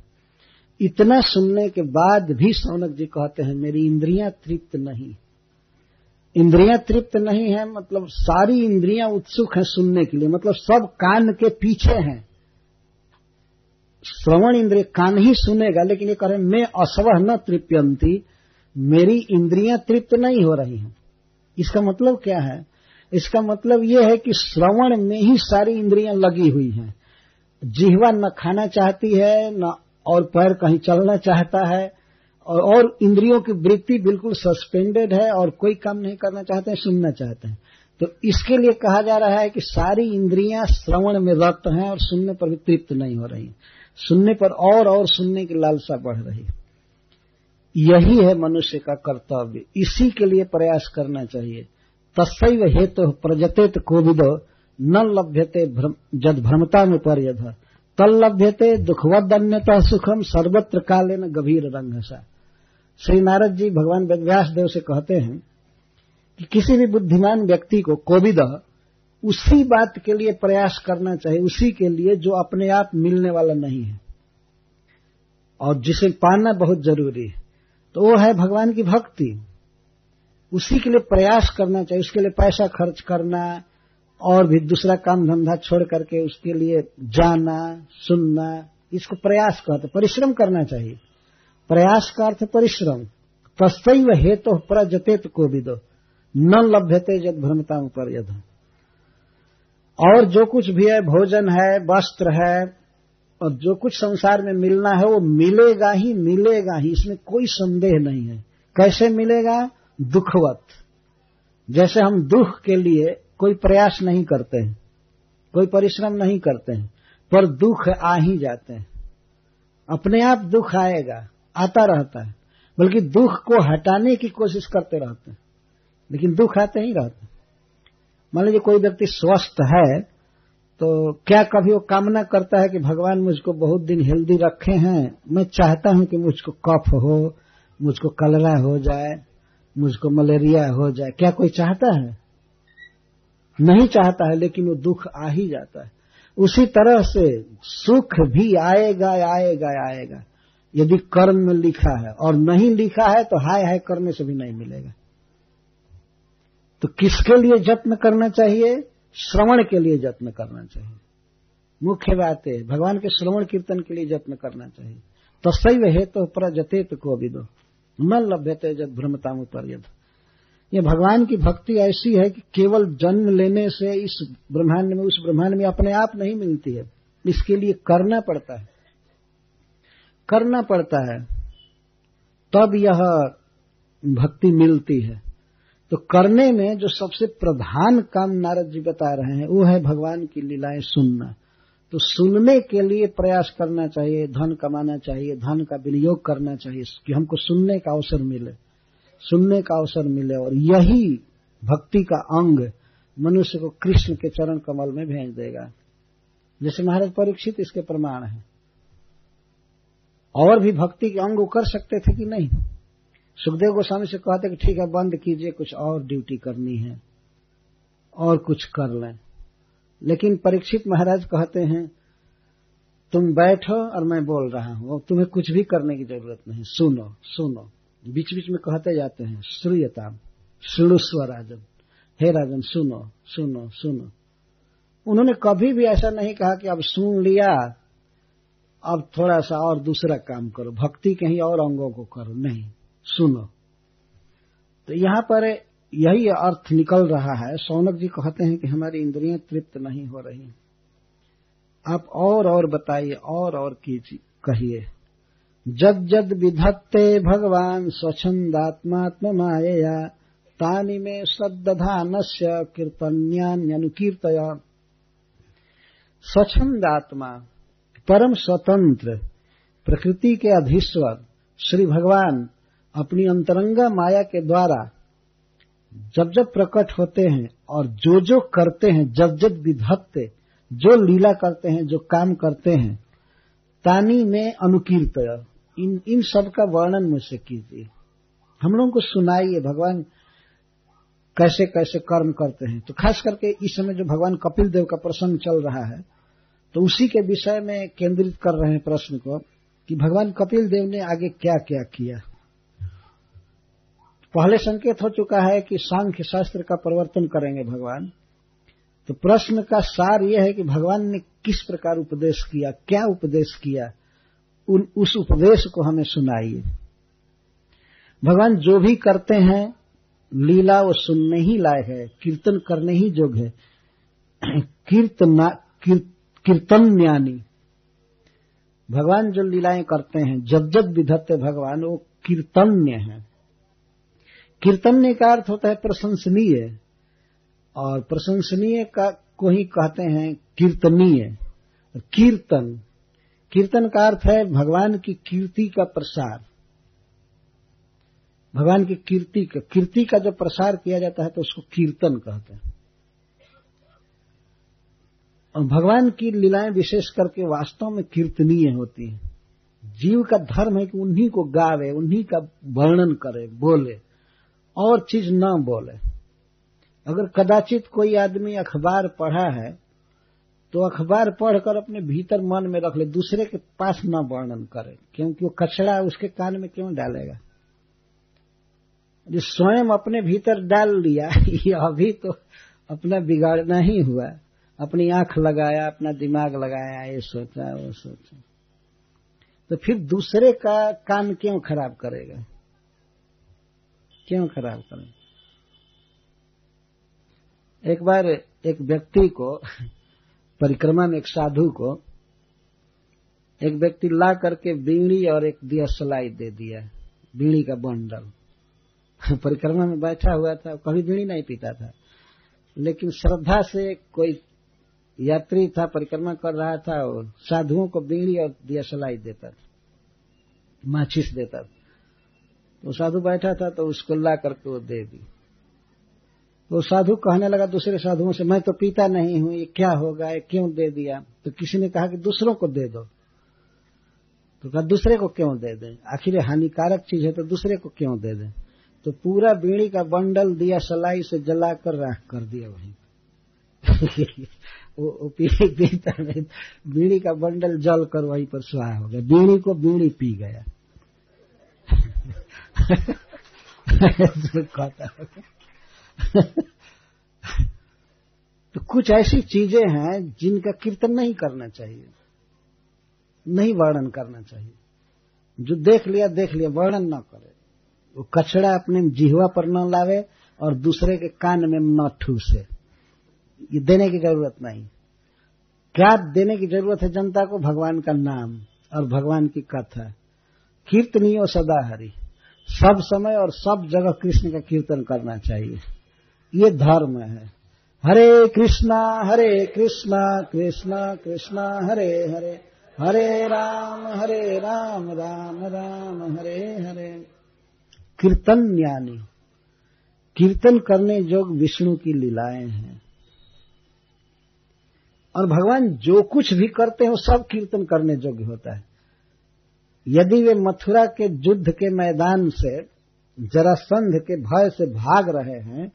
Speaker 1: इतना सुनने के बाद भी सौनक जी कहते हैं, मेरी इंद्रियाँ तृप्त नहीं। इंद्रियाँ तृप्त नहीं है मतलब सारी इंद्रियाँ उत्सुक हैं सुनने के लिए मतलब सब कान के पीछे हैं। श्रवण इंद्रिय कान ही सुनेगा, लेकिन ये कह रहे मैं असवह न तृप्यंती, मेरी इंद्रियाँ तृप्त नहीं हो रही हैं। इसका मतलब क्या है? इसका मतलब यह है कि श्रवण में ही सारी इंद्रियाँ लगी हुई हैं। जिहवा न खाना चाहती है, न और पैर कहीं चलना चाहता है और, और इंद्रियों की वृत्ति बिल्कुल सस्पेंडेड है और कोई काम नहीं करना चाहते हैं सुनना चाहते हैं। तो इसके लिए कहा जा रहा है कि सारी इंद्रियाँ श्रवण में रत हैं और सुनने पर भी तृप्त नहीं हो रही। सुनने पर और और सुनने की लालसा बढ़ रही। यही है मनुष्य का कर्तव्य। इसी के लिए प्रयास करना चाहिए। तस्व हेतु तो प्रजतेत कोविद न लभ्यते जद भ्रमता में पर्यध तल लभ्यते दुखवदन्यता सुखम सर्वत्र काले न गभीर रंगसा श्री नारद जी भगवान वेदव्यास देव से कहते हैं कि किसी भी बुद्धिमान व्यक्ति को कोविद उसी बात के लिए प्रयास करना चाहिए, उसी के लिए जो अपने आप मिलने वाला नहीं है। और जिसे पाना बहुत ज़रूरी है। तो वो है भगवान की भक्ति। उसी के लिए प्रयास करना चाहिए, उसके लिए पैसा खर्च करना और भी दूसरा काम धंधा छोड़ करके उसके लिए जाना, सुनना, इसको प्रयास कहते परिश्रम करना चाहिए। प्रयास का अर्थ परिश्रम। तस्तैव हेतु तो प्रजतेत को भी दो न लभ्यते जद भ्रमता पर यद और जो कुछ भी है, भोजन है, वस्त्र है, और जो कुछ संसार में मिलना है, वो मिलेगा ही मिलेगा ही। इसमें कोई संदेह नहीं है। कैसे मिलेगा? दुखवत। जैसे हम दुख के लिए कोई प्रयास नहीं करते हैं, कोई परिश्रम नहीं करते हैं, पर दुख आ ही जाते हैं। अपने आप दुख आएगा, आता रहता है, बल्कि दुख को हटाने की कोशिश करते रहते हैं, लेकिन दुख आते ही रहते हैं। मान लीजिए कोई व्यक्ति स्वस्थ है तो क्या कभी वो कामना करता है कि भगवान मुझको बहुत दिन हेल्दी रखे हैं, मैं चाहता हूँ कि मुझको कफ हो, मुझको कलरा हो जाए, मुझको मलेरिया हो जाए, क्या कोई चाहता है? नहीं चाहता है, लेकिन वो दुख आ ही जाता है। उसी तरह से सुख भी आएगा आएगा आएगा। यदि कर्म में लिखा है और नहीं लिखा है तो हाय हाय करने से भी नहीं मिलेगा। तो किसके लिए जत्न करना चाहिए? श्रवण के लिए जत्न करना चाहिए। मुख्य बात है, भगवान के श्रवण कीर्तन के लिए जत्न करना चाहिए। तस्व है तो प्रजतेत को विदो। न लभ्यते जब भ्रमताम पर्यद ये भगवान की भक्ति ऐसी है कि केवल जन्म लेने से इस ब्रह्मांड में, उस ब्रह्मांड में अपने आप नहीं मिलती है। इसके लिए करना पड़ता है। करना पड़ता है। तब यह भक्ति मिलती है। तो करने में जो सबसे प्रधान काम नारद जी बता रहे हैं, वो है भगवान की लीलाएँ सुनना। तो सुनने के लिए प्रयास करना चाहिए, धन कमाना चाहिए, धन का विनियोग करना चाहिए, कि हमको सुनने का अवसर मिले। सुनने का अवसर मिले और यही भक्ति का अंग मनुष्य को कृष्ण के चरण कमल में भेज देगा। जैसे महाराज परीक्षित इसके प्रमाण है। और भी भक्ति के अंग कर सकते थे कि नहीं? सुखदेव गोस्वामी से कहते कि ठीक है, बंद कीजिए, कुछ और ड्यूटी करनी है और कुछ कर लें। लेकिन परीक्षित महाराज कहते हैं, तुम बैठो और मैं बोल रहा हूँ। तुम्हें कुछ भी करने की ज़रूरत नहीं। सुनो सुनो। बीच बीच में कहते जाते हैं श्रूयता श्रुस्व राजन, हे राजन, सुनो सुनो सुनो। उन्होंने कभी भी ऐसा नहीं कहा कि अब सुन लिया, अब थोड़ा सा और दूसरा काम करो, भक्ति के ही और अंगों को करो। नहीं, सुनो। तो यहाँ पर यही अर्थ निकल रहा है। सौनक जी कहते हैं कि हमारी इंद्रियाँ तृप्त नहीं हो रही आप और और बताइए और और कीजिए, कहिए। जद जद विधत्ते भगवान स्वच्छंदात्मात्म माया तानि में श्रद्धान से कीर्तन्यान्यनुकीर्तय स्वच्छंदात्मा परम स्वतंत्र प्रकृति के अधीश्वर, श्री भगवान अपनी अंतरंगा माया के द्वारा जब जब प्रकट होते हैं और जो जो करते हैं, जब जब विधत्ते, जो लीला करते हैं, जो काम करते हैं, तानी में अनुकीर्त इन इन सब का वर्णन मुझसे कीजिए। हम लोगों को सुनाइए, भगवान कैसे कैसे कर्म करते हैं। तो खास करके इस समय जो भगवान कपिल देव का प्रसंग चल रहा है तो उसी के विषय में केंद्रित कर रहे हैं प्रश्न को, कि भगवान कपिल देव ने आगे क्या क्या किया। पहले संकेत हो चुका है कि सांख्य शास्त्र का परिवर्तन करेंगे भगवान। तो प्रश्न का सार यह है कि भगवान ने किस प्रकार उपदेश किया, क्या उपदेश किया उन, उस उपदेश को हमें सुनाइए। भगवान जो भी करते हैं, लीला वो सुनने ही लायक है, कीर्तन करने ही जोग है। कीर्तना कीर्तन ज्ञानी। भगवान जो लीलाएँ करते हैं, जब जब विधत्ते भगवान, वो कीर्तन्य है। कीर्तन्य का अर्थ होता है प्रशंसनीय। और प्रशंसनीय का, को ही कहते हैं कीर्तनीय। कीर्तन। कीर्तन का अर्थ है भगवान की कीर्ति का प्रसार। भगवान की कीर्ति का कीर्ति का जब प्रसार किया जाता है तो उसको कीर्तन कहते हैं। और भगवान की लीलाएँ विशेष करके वास्तव में कीर्तनीय होती हैं। जीव का धर्म है कि उन्हीं को गावे, उन्हीं का वर्णन करे, बोले, और चीज़ न बोले। अगर कदाचित कोई आदमी अखबार पढ़ा है तो अखबार पढ़कर अपने भीतर मन में रख ले, दूसरे के पास न वर्णन करे, क्योंकि वो कचरा उसके कान में क्यों डालेगा? जो स्वयं अपने भीतर डाल लिया ये अभी तो अपना बिगाड़ना ही हुआ। अपनी आँख लगाया, अपना दिमाग लगाया, ये सोचा, वो सोचा। तो फिर दूसरे का कान क्यों खराब करेगा? क्यों खराब करेगा? एक बार एक व्यक्ति को परिक्रमा में एक साधु को एक व्यक्ति ला करके बीड़ी और एक दिया सलाई दे दिया बीड़ी का बंडल। (laughs) परिक्रमा में बैठा हुआ था, कभी बीड़ी नहीं पीता था। लेकिन श्रद्धा से कोई यात्री था, परिक्रमा कर रहा था और साधुओं को बीड़ी और दिया सलाई देता था, माचिस देता था। तो साधु बैठा था तो उसको ला करके वो दे दी। तो साधु कहने लगा दूसरे साधुओं से, मैं तो पीता नहीं हूँ, ये क्या होगा, ये क्यों दे दिया? तो किसी ने कहा कि, दूसरों को दे दो। तो कहा, दूसरे को क्यों दे दें? आखिर हानिकारक चीज़ है तो दूसरे को क्यों दे दें? तो पूरा बीड़ी का बंडल दिया, सलाई से जलाकर राख कर दिया वहीं। (laughs) वो पीता नहीं बीड़ी का बंडल जल कर वहीं पर सुहा हो गया। बीड़ी को बीड़ी पी गया। (laughs) कहता (laughs) तो कुछ ऐसी चीज़ें हैं जिनका कीर्तन नहीं करना चाहिए। नहीं वर्णन करना चाहिए। जो देख लिया देख लिया, वर्णन न करे। वो कचड़ा अपने जिहवा पर न लावे और दूसरे के कान में न ठूसे। ये देने की ज़रूरत नहीं। क्या देने की ज़रूरत है जनता को? भगवान का नाम और भगवान की कथा। कीर्तनीय सदा हरि सब समय और सब जगह कृष्ण का कीर्तन करना चाहिए। ये धर्म है। हरे कृष्णा हरे कृष्णा कृष्णा कृष्णा, हरे हरे। हरे राम हरे राम राम राम, हरे हरे। कीर्तन ज्ञानी कीर्तन करने योग विष्णु की लीलाएँ हैं। और भगवान जो कुछ भी करते हो सब कीर्तन करने योग्य होता है। यदि वे मथुरा के युद्ध के मैदान से, जरासंध के भय से भाग रहे हैं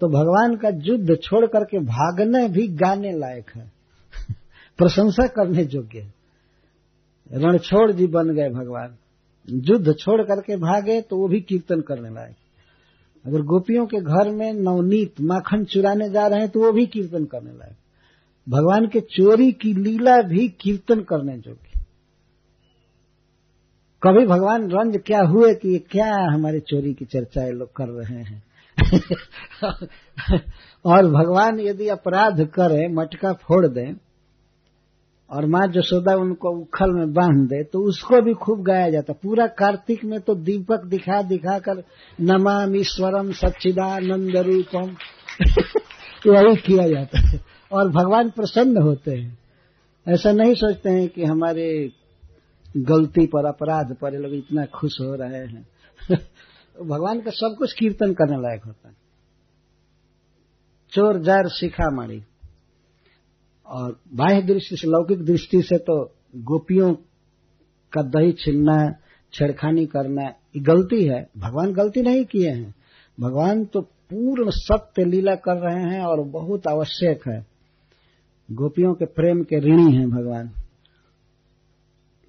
Speaker 1: तो भगवान का युद्ध छोड़ करके भागने भी गाने लायक है। प्रशंसा करने योग्य है। रणछोड़ जी बन गए भगवान। युद्ध छोड़ करके भागे तो वो भी कीर्तन करने लायक अगर गोपियों के घर में नवनीत माखन चुराने जा रहे हैं तो वो भी कीर्तन करने लायक भगवान के चोरी की लीला भी कीर्तन करने योग्य कभी भगवान रंज क्या हुए कि ये क्या हमारे चोरी की चर्चा लोग कर रहे हैं? (laughs) और भगवान यदि अपराध करे, मटका फोड़ दे, और माँ जसोदा उनको उखल में बाँध दे तो उसको भी खूब गाया जाता। पूरा कार्तिक में तो दीपक दिखा दिखा कर, नमाम ईश्वरम सच्चिदानंद रूपम। (laughs) यही किया जाता है। और भगवान प्रसन्न होते हैं। ऐसा नहीं सोचते हैं कि हमारे गलती पर, अपराध पर लोग इतना खुश हो रहे हैं। (laughs) भगवान का सब कुछ कीर्तन करने लायक होता है। चोर जार शिखा मारी। और बाह्य दृष्टि से, लौकिक दृष्टि से तो गोपियों का दही छिलना छेड़खानी करना, ये गलती है। भगवान गलती नहीं किए हैं। भगवान तो पूर्ण सत्य लीला कर रहे हैं और बहुत आवश्यक है। गोपियों के प्रेम के ऋणी हैं भगवान।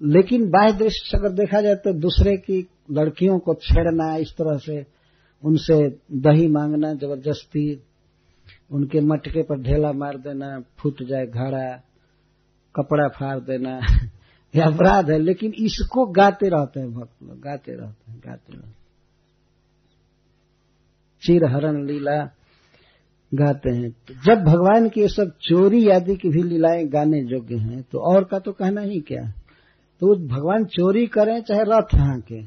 Speaker 1: लेकिन बाह्य दृष्टि से अगर देखा जाए तो दूसरे की लड़कियों को छेड़ना, इस तरह से उनसे दही मांगना, ज़बरदस्ती, उनके मटके पर ढेला मार देना, फूट जाए घड़ा, कपड़ा फाड़ देना (laughs) यह अपराध है। लेकिन इसको गाते रहते हैं भक्त लोग, गाते रहते हैं, गाते रहते चिर हरण लीला गाते हैं। तो जब भगवान की ये सब चोरी आदि की भी लीलाएँ गाने योग्य हैं तो और का तो कहना ही क्या? तो भगवान चोरी करें चाहे रथ हाँके,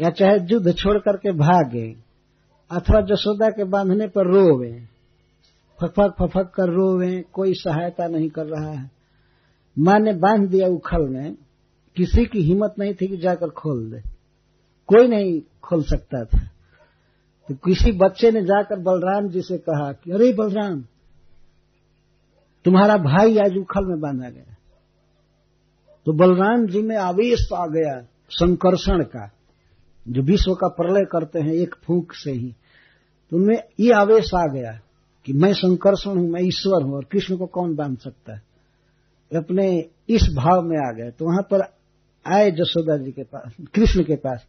Speaker 1: या चाहे युद्ध छोड़ करके भागे, अथवा जसोदा के बांधने पर रोवे फकफक फफक कर रोवे, कोई सहायता नहीं कर रहा है। माँ ने बाँध दिया उखल में, किसी की हिम्मत नहीं थी कि जाकर खोल दे। कोई नहीं खोल सकता था। तो किसी बच्चे ने जाकर बलराम जी से कहा कि, अरे बलराम, तुम्हारा भाई आज उखल में बांधा गया तो बलराम जी में आवेश आ गया, संकर्षण का। जो विश्व का प्रलय करते हैं, एक फूंक से ही तो उनमें ये आवेश आ गया कि मैं संकर्षण हूँ, मैं ईश्वर हूँ, और कृष्ण को कौन बाँध सकता है? अपने इस भाव में आ गए तो वहाँ पर आए जसोदा जी के पास, कृष्ण के पास।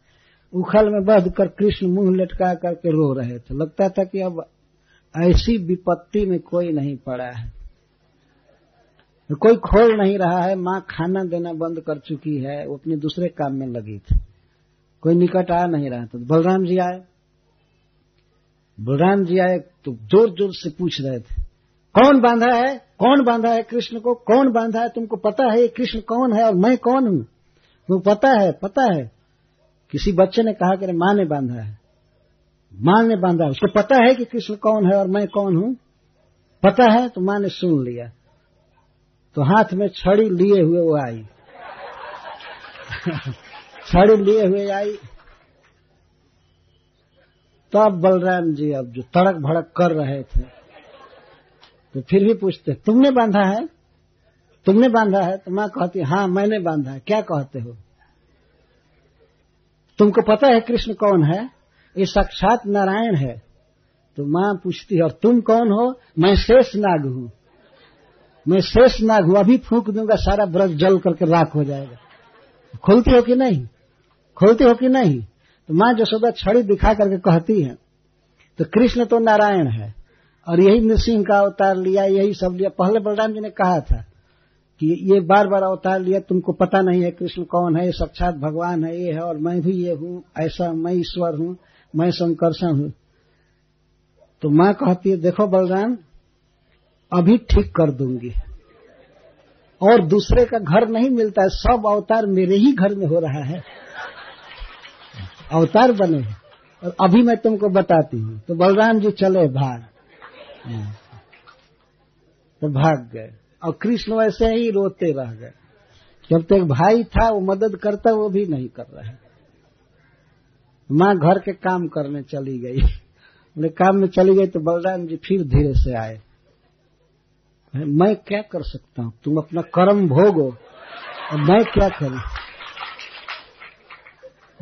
Speaker 1: उखल में बध कर कृष्ण मुँह लटका करके रो रहे थे। लगता था कि अब ऐसी विपत्ति में कोई नहीं पड़ा है। कोई खोल नहीं रहा है, माँ खाना देना बंद कर चुकी है, वो अपने दूसरे काम में लगी थी। कोई निकट आ नहीं रहा था बलराम जी आए। बलराम जी आए तो ज़ोर ज़ोर से पूछ रहे थे, कौन बांधा है? कौन बांधा है कृष्ण को? कौन बांधा है? तुमको पता है ये कृष्ण कौन है और मैं कौन हूँ? तुमको पता है पता है। किसी बच्चे ने कहा कि माँ ने बांधा है। माँ ने बांधा उसको पता है कि कृष्ण कौन है और मैं कौन हूँ? पता है तो माँ ने सुन लिया। तो हाथ में छड़ी लिए हुए वो आई। छड़ी लिए हुए आई। तब बलराम जी अब जो तड़क भड़क कर रहे थे तो फिर भी पूछते, तुमने बांधा है? तुमने बांधा है? तो माँ कहती हाँ मैंने बांधा है। क्या कहते हो? तुमको पता है कृष्ण कौन है? ये साक्षात नारायण है। तो माँ पूछती है और तुम कौन हो? मैं शेष नाग हूँ। मैं शेष नाग हूँ, अभी फूक दूँगा, सारा ब्रज जल करके राख हो जाएगा। खोलती हो कि नहीं? खोलती हो कि नहीं? तो माँ जसोदा छड़ी दिखा करके कहती है तो कृष्ण तो नारायण है, और यही नृसिंह का अवतार लिया, यही सब लिया। पहले बलराम जी ने कहा था कि ये बार बार अवतार लिया, तुमको पता नहीं है कृष्ण कौन है, ये साक्षात भगवान है, ये है और मैं भी ये हूँ, ऐसा मैं ईश्वर हूँ, मैं संकर्षण हूँ। तो माँ कहती है, देखो बलराम अभी ठीक कर दूँगी। और दूसरे का घर नहीं मिलता है, सब अवतार मेरे ही घर में हो रहा है। अवतार बने हैं। और अभी मैं तुमको बताती हूँ। तो बलराम जी चले भाग। तो भाग गए। और कृष्ण वैसे ही रोते रह गए। जब तक भाई था, वो मदद करता, वो भी नहीं कर रहा है। माँ घर के काम करने चली गई। बोले, काम में चली गई तो बलराम जी फिर धीरे से आए। मैं क्या कर सकता हूँ? तुम अपना कर्म भोगो। और मैं क्या करूँ?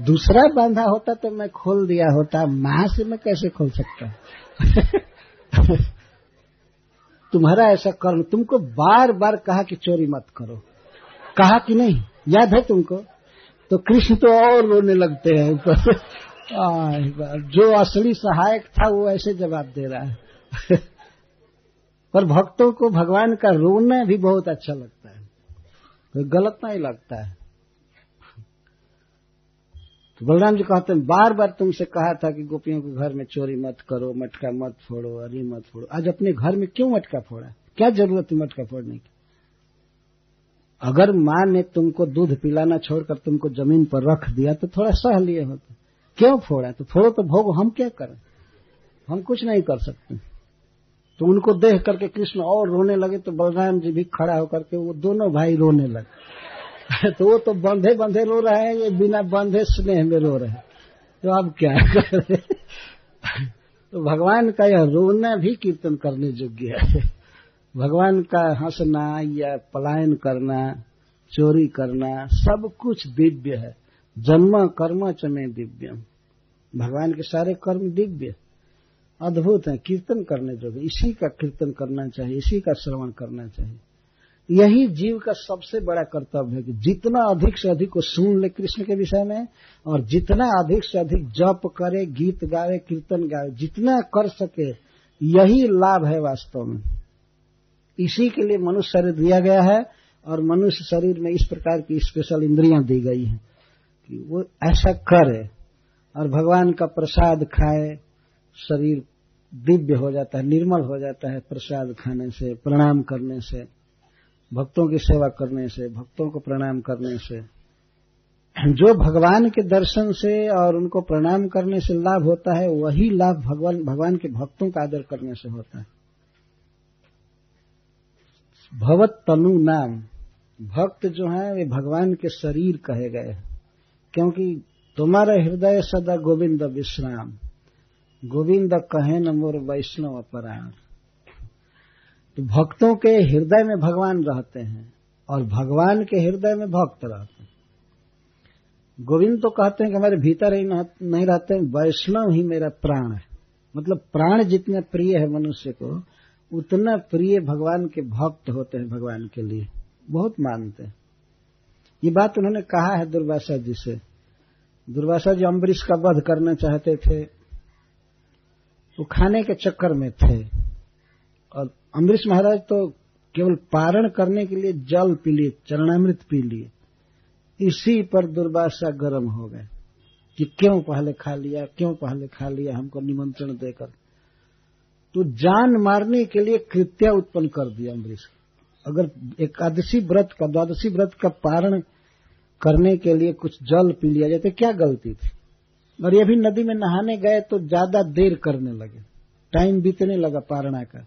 Speaker 1: दूसरा बांधा होता तो मैं खोल दिया होता, माँ से मैं कैसे खोल सकता (laughs) तुम्हारा ऐसा कर्म, तुमको बार बार कहा कि चोरी मत करो। कहा कि नहीं? याद है तुमको? तो कृष्ण तो और रोने लगते हैं ऊपर। (laughs) जो असली सहायक था वो ऐसे जवाब दे रहा है। (laughs) पर भक्तों को भगवान का रोना भी बहुत अच्छा लगता है। कोई गलत नहीं लगता है। तो बलराम जी कहते हैं बार बार तुमसे कहा था कि गोपियों के घर में चोरी मत करो, मटका मत फोड़ो, अरी मत फोड़ो। आज अपने घर में क्यों मटका फोड़ा? क्या ज़रूरत है मटका फोड़ने की? अगर माँ ने तुमको दूध पिलाना छोड़कर तुमको ज़मीन पर रख दिया तो थोड़ा सह लिए होते। क्यों फोड़ा? तो फोड़ो तो भोग हम क्या करें? हम कुछ नहीं कर सकते। तो उनको देख करके कृष्ण और रोने लगे तो बलराम जी भी खड़ा होकर के वो दोनों भाई रोने लगे। (laughs) तो वो तो बंधे बंधे रो रहे हैं, ये बिना बंधे स्नेह में रो रहे हैं। तो अब क्या (laughs) तो भगवान का यह रोना भी कीर्तन करने योग्य है। (laughs) भगवान का हंसना, या पलायन करना, चोरी करना, सब कुछ दिव्य है। जन्म, कर्म चमे दिव्यम। भगवान के सारे कर्म दिव्य। अद्भुत है, कीर्तन करने जोगे। इसी का कीर्तन करना चाहिए, इसी का श्रवण करना चाहिए। यही जीव का सबसे बड़ा कर्तव्य है कि जितना अधिक से अधिक को सुन ले कृष्ण के विषय में, और जितना अधिक से अधिक जप करे, गीत गावे, कीर्तन गावे, जितना कर सके, यही लाभ है वास्तव में। इसी के लिए मनुष्य शरीर दिया गया है, और मनुष्य शरीर में इस प्रकार की स्पेशल इंद्रियाँ दी गई हैं कि वो ऐसा करे, और भगवान का प्रसाद खाए, शरीर दिव्य हो जाता है, निर्मल हो जाता है प्रसाद खाने से, प्रणाम करने से, भक्तों की सेवा करने से, भक्तों को प्रणाम करने से। जो भगवान के दर्शन से और उनको प्रणाम करने से लाभ होता है, वही लाभ भगवान भगवान के भक्तों का आदर करने से होता है। भवत तनु नाम। भक्त जो है, वे भगवान के शरीर कहे गए क्योंकि तुम्हारा हृदय सदा गोविंद विश्राम। गोविंद कहे न मोर वैष्णव अपराध तो भक्तों के हृदय में भगवान रहते हैं और भगवान के हृदय में भक्त रहते हैं। गोविंद तो कहते हैं कि हमारे भीतर ही नहीं रहते हैं, वैष्णव ही मेरा प्राण है। मतलब प्राण जितने प्रिय है मनुष्य को, उतना प्रिय भगवान के भक्त होते हैं भगवान के लिए। बहुत मानते हैं। ये बात उन्होंने कहा है दुर्वासा जी से। दुर्वासा जी अम्बरीश का वध करना चाहते थे वो खाने के चक्कर में थे। और अम्बरीश महाराज तो केवल पारण करने के लिए जल पी लिए, चरणामृत पी लिए। इसी पर दुर्वासा गर्म हो गए कि क्यों पहले खा लिया, क्यों पहले खा लिया हमको निमंत्रण देकर। तो जान मारने के लिए कृत्या उत्पन्न कर दिया अम्बरीश। अगर एकादशी व्रत का, द्वादशी व्रत का पारण करने के लिए कुछ जल पी लिया जाए तो क्या गलती थी? और ये भी नदी में नहाने गए तो ज़्यादा देर करने लगे। टाइम बीतने लगा पारणा का।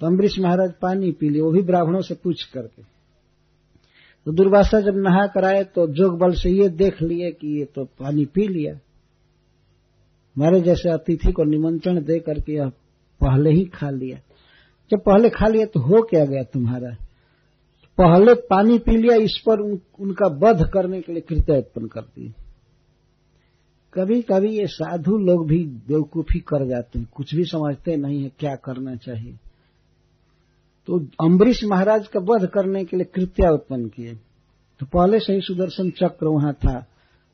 Speaker 1: तो अम्बरीश महाराज पानी पी लिए वो भी ब्राह्मणों से पूछ करके। तो दुर्वासा जब नहा कर आए तो जोग बल से ये देख लिए कि ये तो पानी पी लिया। हमारे जैसे अतिथि को निमंत्रण दे करके यह पहले ही खा लिया। जब पहले खा लिया तो हो क्या गया तुम्हारा? पहले पानी पी लिया इस पर उन, उनका वध करने के लिए कृत्य उत्पन्न कर दी कभी कभी ये साधु लोग भी बेवकूफ़ी कर जाते हैं। कुछ भी समझते नहीं है क्या करना चाहिए। तो अम्बरीश महाराज का वध करने के लिए कृत्या उत्पन्न किए। तो पहले से ही सुदर्शन चक्र वहाँ था।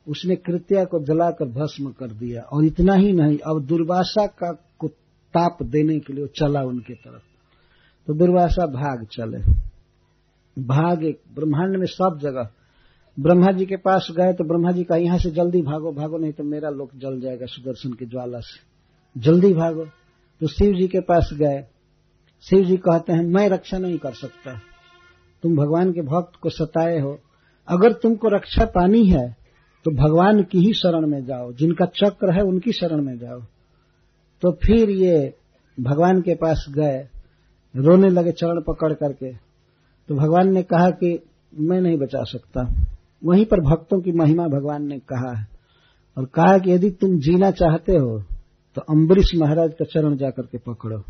Speaker 1: उसने कृत्या को जलाकर भस्म कर दिया। और इतना ही नहीं, अब दुर्वासा का को ताप देने के लिए चला उनके तरफ़। तो दुर्वासा भाग चले। भाग एक ब्रह्मांड में सब जगह ब्रह्मा जी के पास गए तो ब्रह्मा जी का यहाँ से जल्दी भागो भागो, नहीं तो मेरा लोक जल जाएगा सुदर्शन की ज्वाला से। जल्दी भागो। तो शिव जी के पास गए। शिव जी कहते हैं, मैं रक्षा नहीं कर सकता। तुम भगवान के भक्त को सताए हो। अगर तुमको रक्षा पानी है तो भगवान की ही शरण में जाओ। जिनका चक्र है, उनकी शरण में जाओ। तो फिर ये भगवान के पास गए। रोने लगे चरण पकड़ करके। तो भगवान ने कहा कि, मैं नहीं बचा सकता। वहीं पर भक्तों की महिमा भगवान ने कहा है और कहा कि यदि तुम जीना चाहते हो तो अम्बरीश महाराज का चरण जाकर के पकड़ो।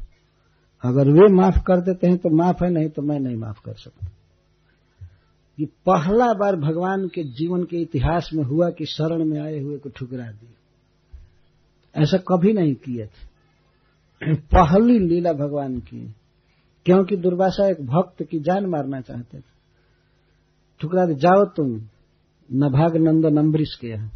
Speaker 1: अगर वे माफ़ कर देते हैं तो माफ़ है, नहीं तो मैं नहीं माफ़ कर सकता। ये पहला बार भगवान के जीवन के इतिहास में हुआ कि शरण में आए हुए को ठुकरा दिया। ऐसा कभी नहीं किए थे। पहली लीला भगवान की क्योंकि दुर्वासा एक भक्त की जान मारना चाहते थे। ठुकरा दे, जाओ तुम। नभाग नंदन अम्बरीश के यहाँ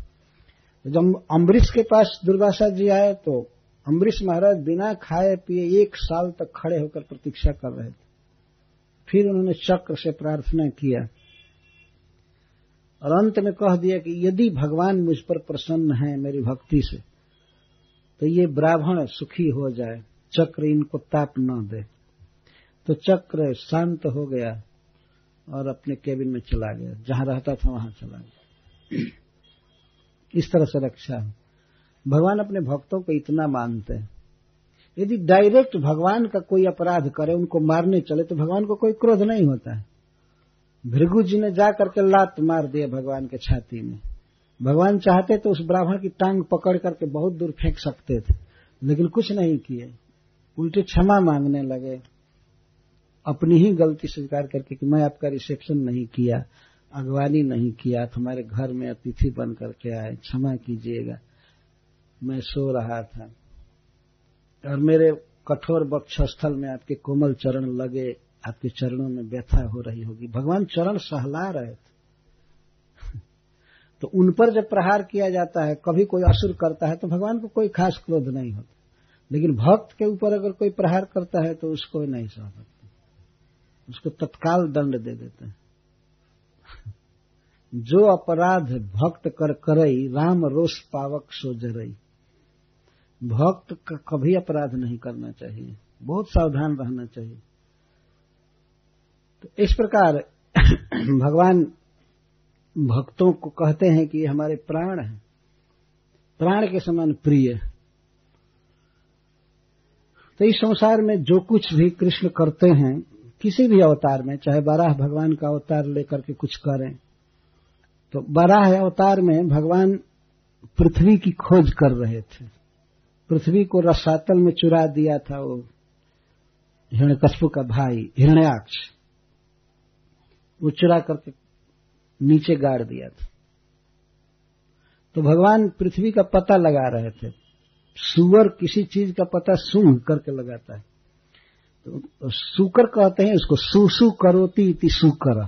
Speaker 1: जब अम्बरीश के पास दुर्वासा जी आए तो अम्बरीश महाराज बिना खाए पिए एक साल तक खड़े होकर प्रतीक्षा कर रहे थे। फिर उन्होंने चक्र से प्रार्थना किया। और अंत में कह दिया कि यदि भगवान मुझ पर प्रसन्न है मेरी भक्ति से तो ये ब्राह्मण सुखी हो जाए, चक्र इनको ताप न दे। तो चक्र शांत हो गया। और अपने केबिन में चला गया। जहाँ रहता था, वहाँ चला गया। इस तरह से रक्षा है। भगवान अपने भक्तों को इतना मानते हैं। यदि डायरेक्ट भगवान का कोई अपराध करे, उनको मारने चले तो भगवान को कोई क्रोध नहीं होता है। भृगु जी ने जा करके लात मार दिया भगवान के छाती में। भगवान चाहते तो उस ब्राह्मण की टांग पकड़ करके बहुत दूर फेंक सकते थे, लेकिन कुछ नहीं किए। उल्टे क्षमा मांगने लगे। अपनी ही गलती स्वीकार करके कि मैं आपका रिसेप्शन नहीं किया, अगवानी नहीं किया तुम्हारे घर में अतिथि बन करके आए, क्षमा कीजिएगा। मैं सो रहा था। और मेरे कठोर वक्षस्थल में आपके कोमल चरण लगे, आपके चरणों में व्यथा हो रही होगी। भगवान चरण सहला रहे थे। (laughs) तो उन पर जब प्रहार किया जाता है, कभी कोई असुर करता है तो भगवान को कोई खास क्रोध नहीं होता। लेकिन भक्त के ऊपर अगर कोई प्रहार करता है तो उसको नहीं सह सकते उसको तत्काल दंड दे देते हैं। (laughs) जो अपराध भक्त कर करई, राम रोष पावक सो जरई। भक्त का कभी अपराध नहीं करना चाहिए। बहुत सावधान रहना चाहिए। तो इस प्रकार (clears throat) भगवान भक्तों को कहते हैं कि हमारे प्राण हैं। प्राण के समान प्रिय। तो इस संसार में जो कुछ भी कृष्ण करते हैं किसी भी अवतार में, चाहे बारह भगवान का अवतार लेकर के कुछ करें तो बारह अवतार में भगवान पृथ्वी की खोज कर रहे थे। पृथ्वी को रसातल में चुरा दिया था वो हिरण्यकश्यप का भाई, हिरण्याक्ष। वो चुरा करके नीचे गाड़ दिया था। तो भगवान पृथ्वी का पता लगा रहे थे। सुअर किसी चीज़ का पता सूंघ करके लगाता है। सुकर कहते हैं उसको सुसु करोती इति सुकर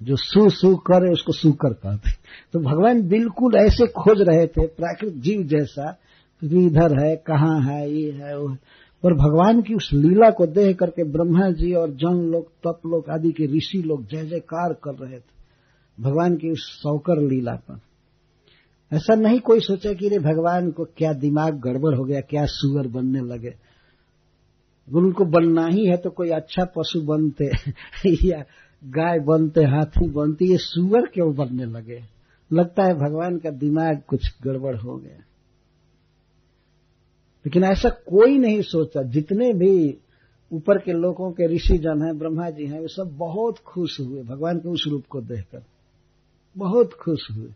Speaker 1: जो सु सु करे, उसको सुकर कहते तो भगवान बिल्कुल ऐसे खोज रहे थे, प्राकृतिक जीव जैसा इधर है, कहाँ है, ये है, वो है। पर भगवान की उस लीला को देख करके ब्रह्मा जी और जन लोग, तप लोग आदि के ऋषि लोग जय जयकार कर रहे थे, भगवान की उस सौकर लीला पर। ऐसा नहीं कोई सोचा कि रे भगवान को क्या दिमाग गड़बड़ हो गया, क्या सुअर बनने लगे। उनको बनना ही है तो कोई अच्छा पशु बनते (laughs) या गाय बनते, हाथी बनते, ये सुअर क्यों बनने लगे? लगता है भगवान का दिमाग कुछ गड़बड़ हो गया। लेकिन ऐसा कोई नहीं सोचा जितने भी ऊपर के लोगों के ऋषि जन हैं, ब्रह्मा जी हैं, वे सब बहुत खुश हुए। भगवान के उस रूप को देखकर बहुत खुश हुए।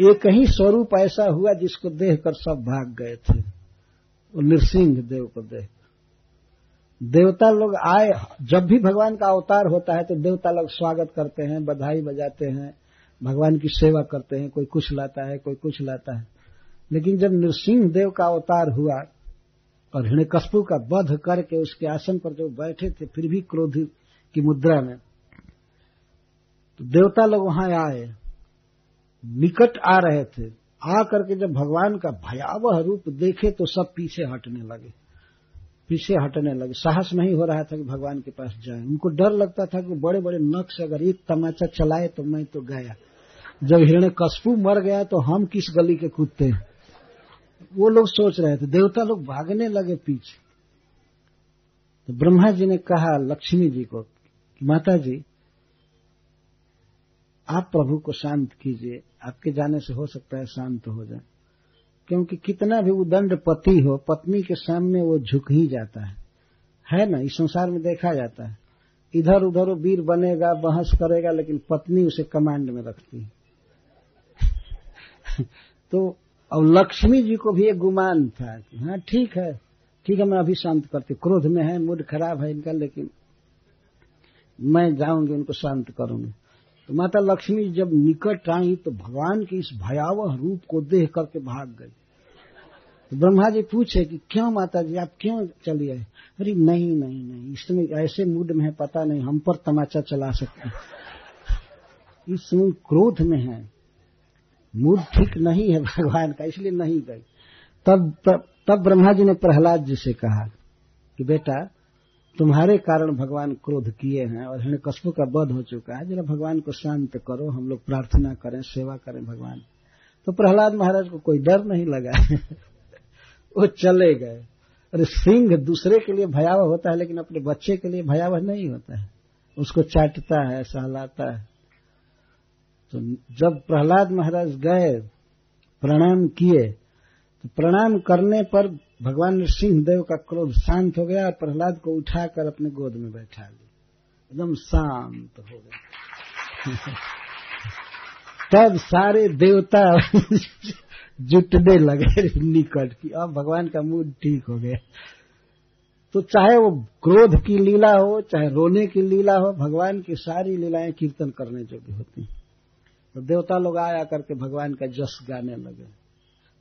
Speaker 1: एक ही स्वरूप ऐसा हुआ जिसको देखकर सब भाग गए थे। नृसिंह देव को देख। देवता लोग आए, जब भी भगवान का अवतार होता है तो देवता लोग स्वागत करते हैं, बधाई बजाते हैं, भगवान की सेवा करते हैं, कोई कुछ लाता है, कोई कुछ लाता है। लेकिन जब नृसिंह देव का अवतार हुआ और हिणकस्पु का वध करके उसके आसन पर जो बैठे थे, फिर भी क्रोध की मुद्रा में तो देवता लोग वहाँ आए। निकट आ रहे थे। आ करके जब भगवान का भयावह रूप देखे तो सब पीछे हटने लगे। पीछे हटने लगे। साहस नहीं हो रहा था कि भगवान के पास जाए। उनको डर लगता था कि बड़े बड़े नक्श अगर एक तमाचा चलाए तो मैं तो गया। जब हिरण्य कस्पू मर गया तो हम किस गली के कुत्ते हैं? वो लोग सोच रहे थे। देवता लोग भागने लगे पीछे। तो ब्रह्मा जी ने कहा, लक्ष्मी जी को, माता जी आप प्रभु को शांत कीजिए। आपके जाने से हो सकता है शांत हो जाए। क्योंकि कितना भी उदंड पति हो, पत्नी के सामने वो झुक ही जाता है। है ना? इस संसार में देखा जाता है। इधर उधर वो वीर बनेगा, बहस करेगा, लेकिन पत्नी उसे कमांड में रखती है। (laughs) तो अब लक्ष्मी जी को भी एक गुमान था कि हाँ ठीक है। ठीक है, मैं अभी शांत करती क्रोध में है, मूड खराब है इनका, लेकिन मैं जाऊँगी, उनको शांत करूँगी। तो माता लक्ष्मी जब निकट आई तो भगवान के इस भयावह रूप को देख करके भाग गई। तो ब्रह्मा जी पूछे कि क्यों माता जी आप क्यों चली आए? अरे नहीं नहीं नहीं इसमें ऐसे मूड में है पता नहीं हम पर तमाचा चला सकते इसमें क्रोध में है। मूड ठीक नहीं है भगवान का इसलिए नहीं गई। तब, तब ब्रह्मा जी ने प्रहलाद जी से कहा कि बेटा तुम्हारे कारण भगवान क्रोध किए हैं और कस्बों का वध हो चुका है। जरा भगवान को शांत करो, हम लोग प्रार्थना करें, सेवा करें भगवान। तो प्रहलाद महाराज को कोई डर नहीं लगा। (laughs) वो चले गए। अरे सिंह दूसरे के लिए भयावह होता है, लेकिन अपने बच्चे के लिए भयावह नहीं होता है। उसको चाटता है, सहलाता है। तो जब प्रहलाद महाराज गए, प्रणाम किए तो प्रणाम करने पर भगवान सिंह देव का क्रोध शांत हो गया और प्रहलाद को उठाकर अपने गोद में बैठा लिया। एकदम शांत हो गया। (laughs) तब सारे देवता (laughs) जुटने लगे निकट की। अब भगवान का मूड ठीक हो गया। तो चाहे वो क्रोध की लीला हो, चाहे रोने की लीला हो, भगवान की सारी लीलाएँ कीर्तन करने जो भी होती तो देवता लोग आया करके भगवान का जस गाने लगे।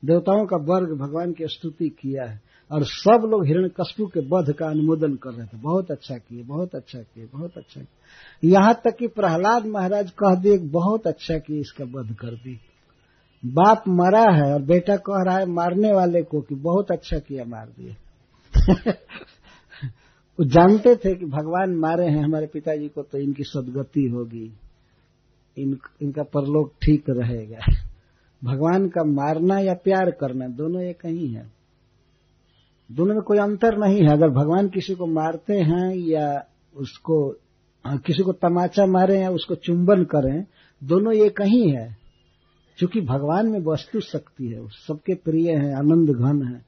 Speaker 1: देवताओं का वर्ग भगवान की स्तुति किया है और सब लोग हिरण कस्पू के वध का अनुमोदन कर रहे थे। बहुत अच्छा किए बहुत अच्छा किए बहुत अच्छा किए यहाँ तक कि प्रहलाद महाराज कह दिए बहुत अच्छा किए इसका वध कर दी। बाप मरा है और बेटा कह रहा है मारने वाले को कि बहुत अच्छा किया मार दिए। (laughs) वो जानते थे कि भगवान मारे हैं हमारे पिताजी को तो इनकी सदगति होगी। इन, इनका परलोक ठीक रहेगा। भगवान का मारना या प्यार करना, दोनों एक ही है। दोनों में कोई अंतर नहीं है। अगर भगवान किसी को मारते हैं या उसको किसी को तमाचा मारे या उसको चुंबन करें, दोनों एक ही है। क्योंकि भगवान में वस्तु शक्ति है सबके प्रिय है, आनंद घन है।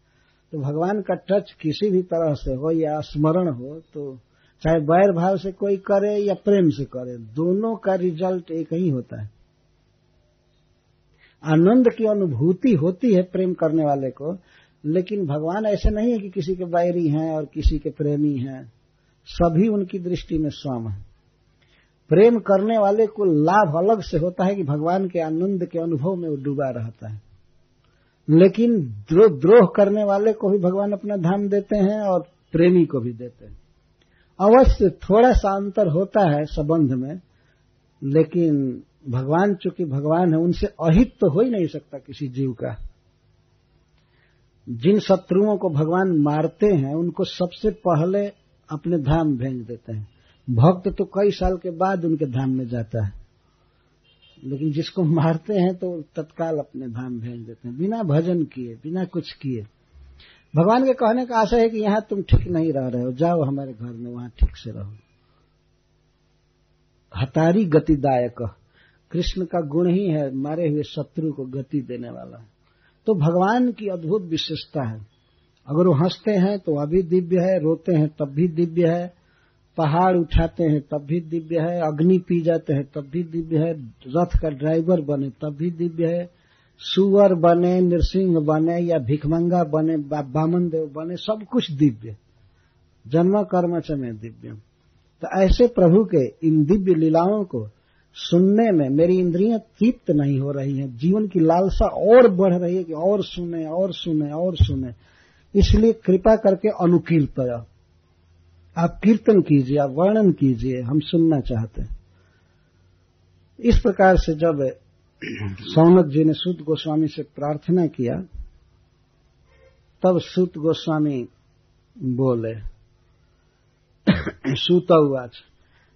Speaker 1: तो भगवान का टच किसी भी तरह से हो या स्मरण हो तो चाहे बैर भाव से कोई करे या प्रेम से करे, दोनों का रिज़ल्ट एक ही होता है। आनंद की अनुभूति होती है प्रेम करने वाले को, लेकिन भगवान ऐसे नहीं है कि किसी के बैरी हैं और किसी के प्रेमी हैं। सभी उनकी दृष्टि में स्वम है। प्रेम करने वाले को लाभ अलग से होता है कि भगवान के आनंद के अनुभव में वो डूबा रहता है। लेकिन द्रोह करने वाले को भी भगवान अपना धाम देते हैं और प्रेमी को भी देते हैं। अवश्य थोड़ा सा अंतर होता है संबंध में, लेकिन भगवान, चूँकि भगवान है, उनसे अहित तो हो ही नहीं सकता किसी जीव का। जिन शत्रुओं को भगवान मारते हैं, उनको सबसे पहले अपने धाम भेज देते हैं। भक्त तो कई साल के बाद उनके धाम में जाता है। लेकिन जिसको मारते हैं तो तत्काल अपने धाम भेज देते हैं। बिना भजन किए, बिना कुछ किए। भगवान के कहने का आशा है कि यहाँ तुम ठीक नहीं रह रहे हो। जाओ हमारे घर में, वहाँ ठीक से रहो। हतारी गतिदायक। कृष्ण का गुण ही है, मारे हुए शत्रु को गति देने वाला तो भगवान की अद्भुत विशेषता है। अगर वो हँसते हैं तो अभी दिव्य है, रोते हैं, तब भी दिव्य है। पहाड़ उठाते हैं, तब भी दिव्य है। अग्नि पी जाते हैं, तब भी दिव्य है। रथ का ड्राइवर बने, तब भी दिव्य है। सुअर बने, नृसिंह बने, या भिखमंगा बने बामन देव बने, सब कुछ दिव्य। जन्म कर्म में दिव्य तो ऐसे प्रभु के इन दिव्य लीलाओं को सुनने में मेरी इंद्रियाँ तृप्त नहीं हो रही हैं। जीवन की लालसा और बढ़ रही है कि और सुने और सुने और सुने। इसलिए कृपा करके अनुकीर्त आप कीर्तन कीजिए, आप वर्णन कीजिए, हम सुनना चाहते हैं। इस प्रकार से जब (clears throat) सौनक जी ने सूत गोस्वामी से प्रार्थना किया, तब सूत गोस्वामी बोले (clears throat) सूत उवाच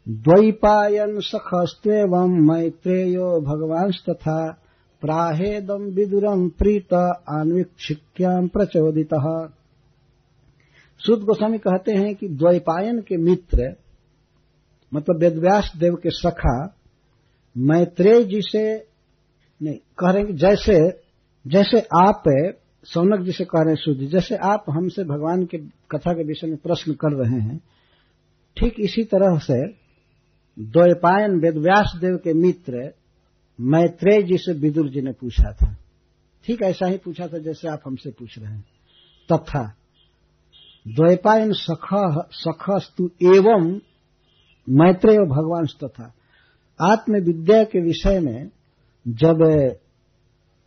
Speaker 1: द्वैपायन सखस्तेवं मैत्रेयो भगवांस्तथा प्राहेदम विदुरम प्रीत आन्वीक्षिक्याम प्रचोदित। सुद गोस्वामी कहते हैं कि द्वैपायन के मित्र मतलब वेदव्यास देव के सखा, मैत्रेय जी से, नहीं, कह रहे हैं जैसे जैसे आप, सौनक जी से कह रहे हैं सूर्य जैसे आप हमसे भगवान के कथा के विषय में प्रश्न कर रहे हैं, ठीक इसी तरह से द्वैपायन वेदव्यास देव के मित्र मैत्रेय जी से विदुर जी ने पूछा था। ठीक ऐसा ही पूछा था जैसे आप हमसे पूछ रहे हैं। तथा द्वैपायन सख, सखस्तु एवं मैत्रेय भगवान तथा आत्मविद्या के विषय में जब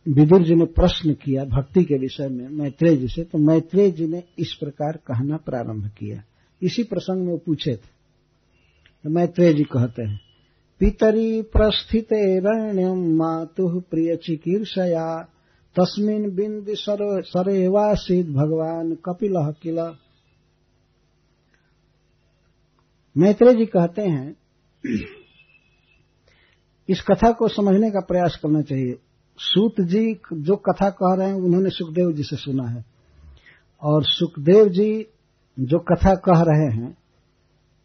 Speaker 1: विदुर जी ने प्रश्न किया, भक्ति के विषय में मैत्रेय जी से तो मैत्रेय जी ने इस प्रकार कहना प्रारंभ किया। इसी प्रसंग में वो पूछे थे। मैत्रेय जी कहते हैं। पितरी प्रस्थित रण्यम मातु प्रिय चिकीर्षया। तस्मिन बिंद सरेवासित भगवान कपिल किल। मैत्रेय जी कहते हैं, इस कथा को समझने का प्रयास करना चाहिए। सूत जी जो कथा कह रहे हैं, उन्होंने सुखदेव जी से सुना है। और सुखदेव जी जो कथा कह रहे हैं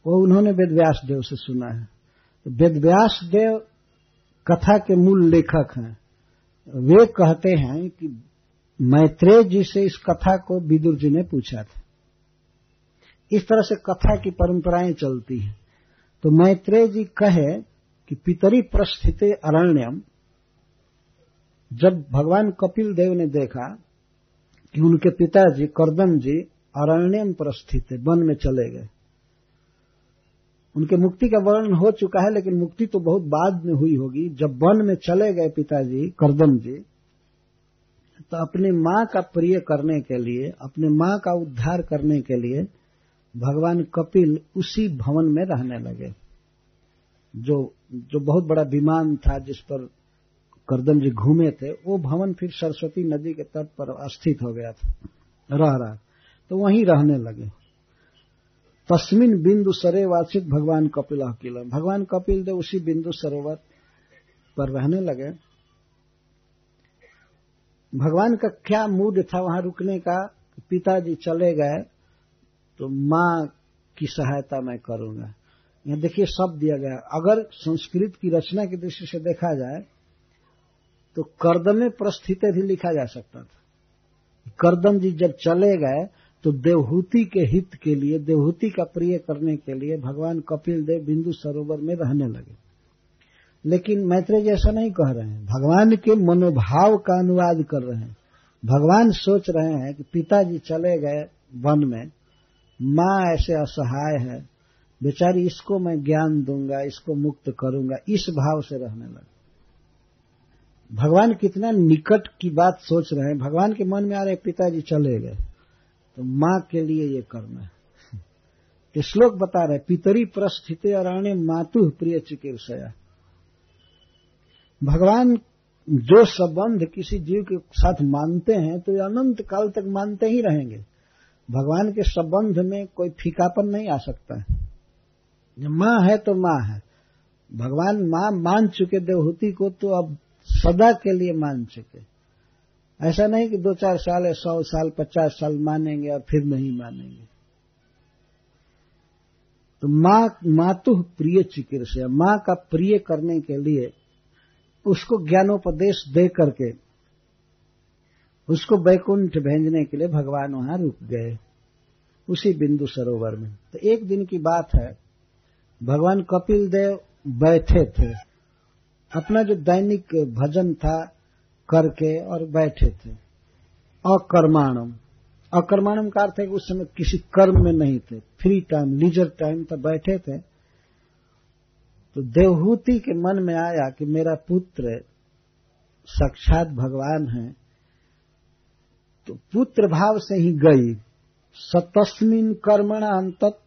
Speaker 1: वो उन्होंने वेदव्यास देव से सुना है। वेदव्यास देव कथा के मूल लेखक हैं। वे कहते हैं कि मैत्रेय जी से इस कथा को विदुर जी ने पूछा था। इस तरह से कथा की परंपराएँ चलती हैं। तो मैत्रेय जी कहे कि पितरी प्रस्थित अरण्यम, जब भगवान कपिल देव ने देखा कि उनके पिताजी करदम जी अरण्यम प्रस्थित वन में चले गए। उनके मुक्ति का वर्णन हो चुका है, लेकिन मुक्ति तो बहुत बाद में हुई होगी। जब वन में चले गए पिताजी, करदम जी तो अपनी माँ का प्रिय करने के लिए, अपने माँ का उद्धार करने के लिए भगवान कपिल उसी भवन में रहने लगे। जो जो बहुत बड़ा विमान था जिस पर करदम जी घूमे थे, वो भवन फिर सरस्वती नदी के तट पर स्थित हो गया था, रह रहा। तो वहीं रहने लगे। तस्मिन बिंदु सरेवासित भगवान कपिल किला भगवान कपिल देव उसी बिंदु सरोवर पर रहने लगे। भगवान का क्या मूड था? वहाँ रुकने का पिताजी चले गए तो माँ की सहायता मैं करूँगा। यहाँ देखिए सब दिया गया। अगर संस्कृत की रचना की दृष्टि से देखा जाए तो कर्दमे प्रस्थित भी लिखा जा सकता था। कर्दम जी जब चले गए तो देवहूति के हित के लिए, देवहूति का प्रिय करने के लिए भगवान कपिल देव बिंदु सरोवर में रहने लगे। लेकिन मैत्रेय जी ऐसा नहीं कह रहे हैं। भगवान के मनोभाव का अनुवाद कर रहे हैं। भगवान सोच रहे हैं कि पिताजी चले गए वन में। माँ ऐसे असहाय है। बेचारी, इसको मैं ज्ञान दूँगा, इसको मुक्त करूँगा, इस भाव से रहने लगे। भगवान कितना निकट की बात सोच रहे हैं। भगवान के मन में आ रहे पिताजी चले गए। तो माँ के लिए ये करना है। ये श्लोक बता रहे पितरी प्रस्थित अरण्य मातु प्रिय चिकित्सया। भगवान जो संबंध किसी जीव के साथ मानते हैं तो अनंत काल तक मानते ही रहेंगे। भगवान के संबंध में कोई फीकापन नहीं आ सकता है। माँ है तो माँ है। भगवान माँ मान चुके देवहूति को तो अब सदा के लिए मान चुके। ऐसा नहीं कि दो चार साल या सौ साल, पचास साल मानेंगे और फिर नहीं मानेंगे। तो माँ, मातु प्रिय चिकित्सा माँ का प्रिय करने के लिए उसको ज्ञानोपदेश दे करके उसको बैकुंठ भेजने के लिए भगवान वहाँ रुक गए। उसी बिंदु सरोवर में। तो एक दिन की बात है, भगवान कपिल देव बैठे थे। अपना जो दैनिक भजन था करके और बैठे थे। अकर्माणम। अकर्माणम का अर्थ है कि उस समय किसी कर्म में नहीं थे। फ्री टाइम लीजर टाइम तो बैठे थे। तो देवहूति के मन में आया कि मेरा पुत्र, साक्षात भगवान है। तो पुत्र भाव से ही गई। सतस्मिन कर्मणाम तत्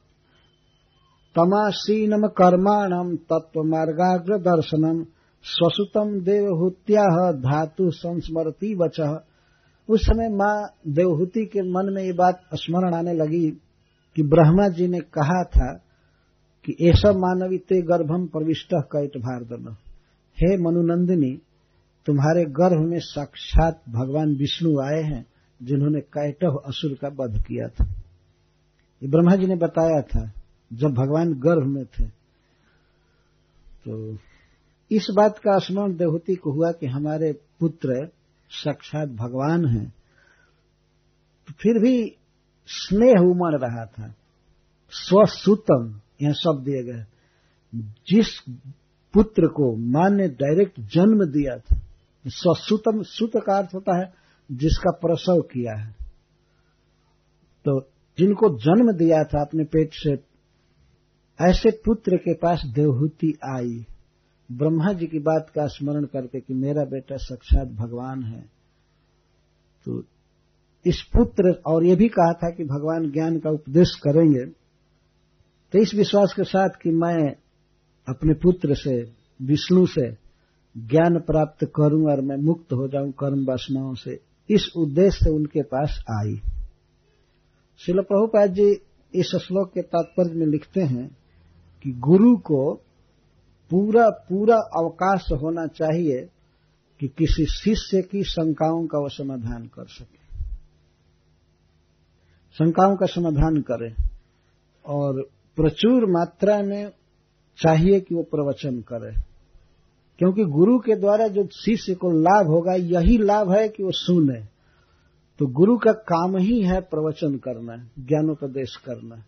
Speaker 1: तमासीनम कर्माणम तत्व मार्गाग्र दर्शनम स्वसुतम देवहूत्या धातु संस्मरती वच। उस समय माँ देवहूति के मन में ये बात स्मरण आने लगी कि ब्रह्मा जी ने कहा था कि ऐसा मानवी ते गर्भम प्रविष्ट कैट भारदन हे मनुनंदिनी, तुम्हारे गर्भ में साक्षात भगवान विष्णु आए हैं, जिन्होंने कैटव असुर का वध किया था। ये ब्रह्मा जी ने बताया था, जब भगवान गर्भ में थे तो इस बात का स्मरण देवहूति को हुआ कि हमारे पुत्र साक्षात भगवान हैं। फिर भी स्नेह उमड़ रहा था। स्वसुतम यह शब्द दिए गए जिस पुत्र को माँ ने डायरेक्ट जन्म दिया था, स्वसुतम, सुत का अर्थ होता है जिसका प्रसव किया है। तो जिनको जन्म दिया था, अपने पेट से ऐसे पुत्र के पास देवहूति आई। ब्रह्मा जी की बात का स्मरण करके कि मेरा बेटा साक्षात भगवान है तो इस पुत्र और ये भी कहा था कि भगवान ज्ञान का उपदेश करेंगे तो इस विश्वास के साथ कि मैं अपने पुत्र से, विष्णु से ज्ञान प्राप्त करूँ और मैं मुक्त हो जाऊँ कर्म वासनाओं से, इस उद्देश्य से उनके पास आई। शिल प्रभुपाद जी इस श्लोक के तात्पर्य में लिखते हैं कि गुरु को पूरा पूरा अवकाश होना चाहिए कि किसी शिष्य की शंकाओं का वो समाधान कर सके। शंकाओं का समाधान करे और प्रचुर मात्रा में चाहिए कि वो प्रवचन करे। क्योंकि गुरु के द्वारा जो शिष्य को लाभ होगा, यही लाभ है कि वो सुने। तो गुरु का काम ही है प्रवचन करना, ज्ञानोपदेश करना।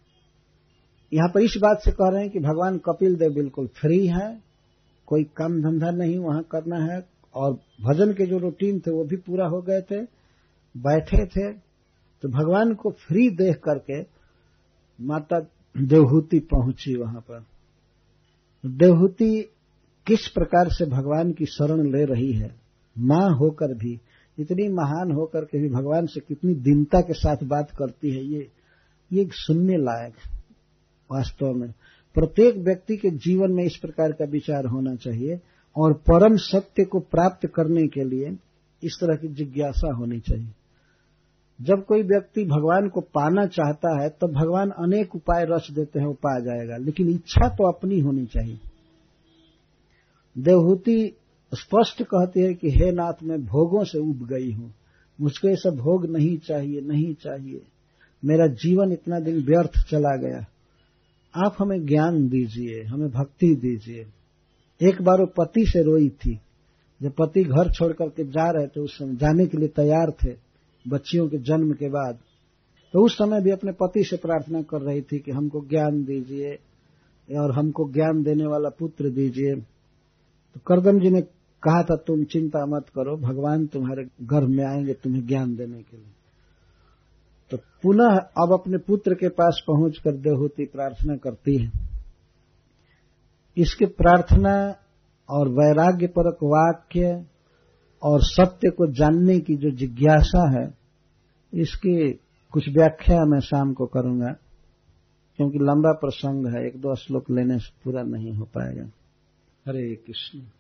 Speaker 1: यहाँ पर इस बात से कह रहे हैं कि भगवान कपिल देव बिल्कुल फ्री है, कोई काम धंधा नहीं वहाँ करना है, और भजन के जो रूटीन थे वो भी पूरा हो गए थे, बैठे थे तो भगवान को फ्री देख करके माता देवहूति पहुँची वहाँ पर। देवहूति किस प्रकार से भगवान की शरण ले रही है? माँ होकर भी, इतनी महान होकर के भी भगवान से कितनी दीनता के साथ बात करती है ये ये सुनने लायक वास्तव में। प्रत्येक व्यक्ति के जीवन में इस प्रकार का विचार होना चाहिए और परम सत्य को प्राप्त करने के लिए इस तरह की जिज्ञासा होनी चाहिए। जब कोई व्यक्ति भगवान को पाना चाहता है तो भगवान अनेक उपाय रच देते हैं, वो पा जाएगा। लेकिन इच्छा तो अपनी होनी चाहिए। देवहूति स्पष्ट कहती है कि, हे नाथ, मैं भोगों से उब गई हूँ। मुझको सब भोग नहीं चाहिए नहीं चाहिए। मेरा जीवन इतना दिन व्यर्थ चला गया। आप हमें ज्ञान दीजिए, हमें भक्ति दीजिए। एक बार वो पति से रोई थी। जब पति घर छोड़ करके जा रहे थे, उस समय जाने के लिए तैयार थे बच्चियों के जन्म के बाद तो उस समय भी अपने पति से प्रार्थना कर रही थी कि हमको ज्ञान दीजिए और हमको ज्ञान देने वाला पुत्र दीजिए। तो करदम जी ने कहा था, तुम चिंता मत करो, भगवान तुम्हारे गर्भ में आएँगे तुम्हें ज्ञान देने के लिए। तो पुनः अब अपने पुत्र के पास पहुंचकर देवहूति प्रार्थना करती है। इसके प्रार्थना और वैराग्य परक वाक्य और सत्य को जानने की जो जिज्ञासा है, इसकी कुछ व्याख्या मैं शाम को करूँगा, क्योंकि लंबा प्रसंग है, एक दो श्लोक लेने से पूरा नहीं हो पाएगा। हरे कृष्ण।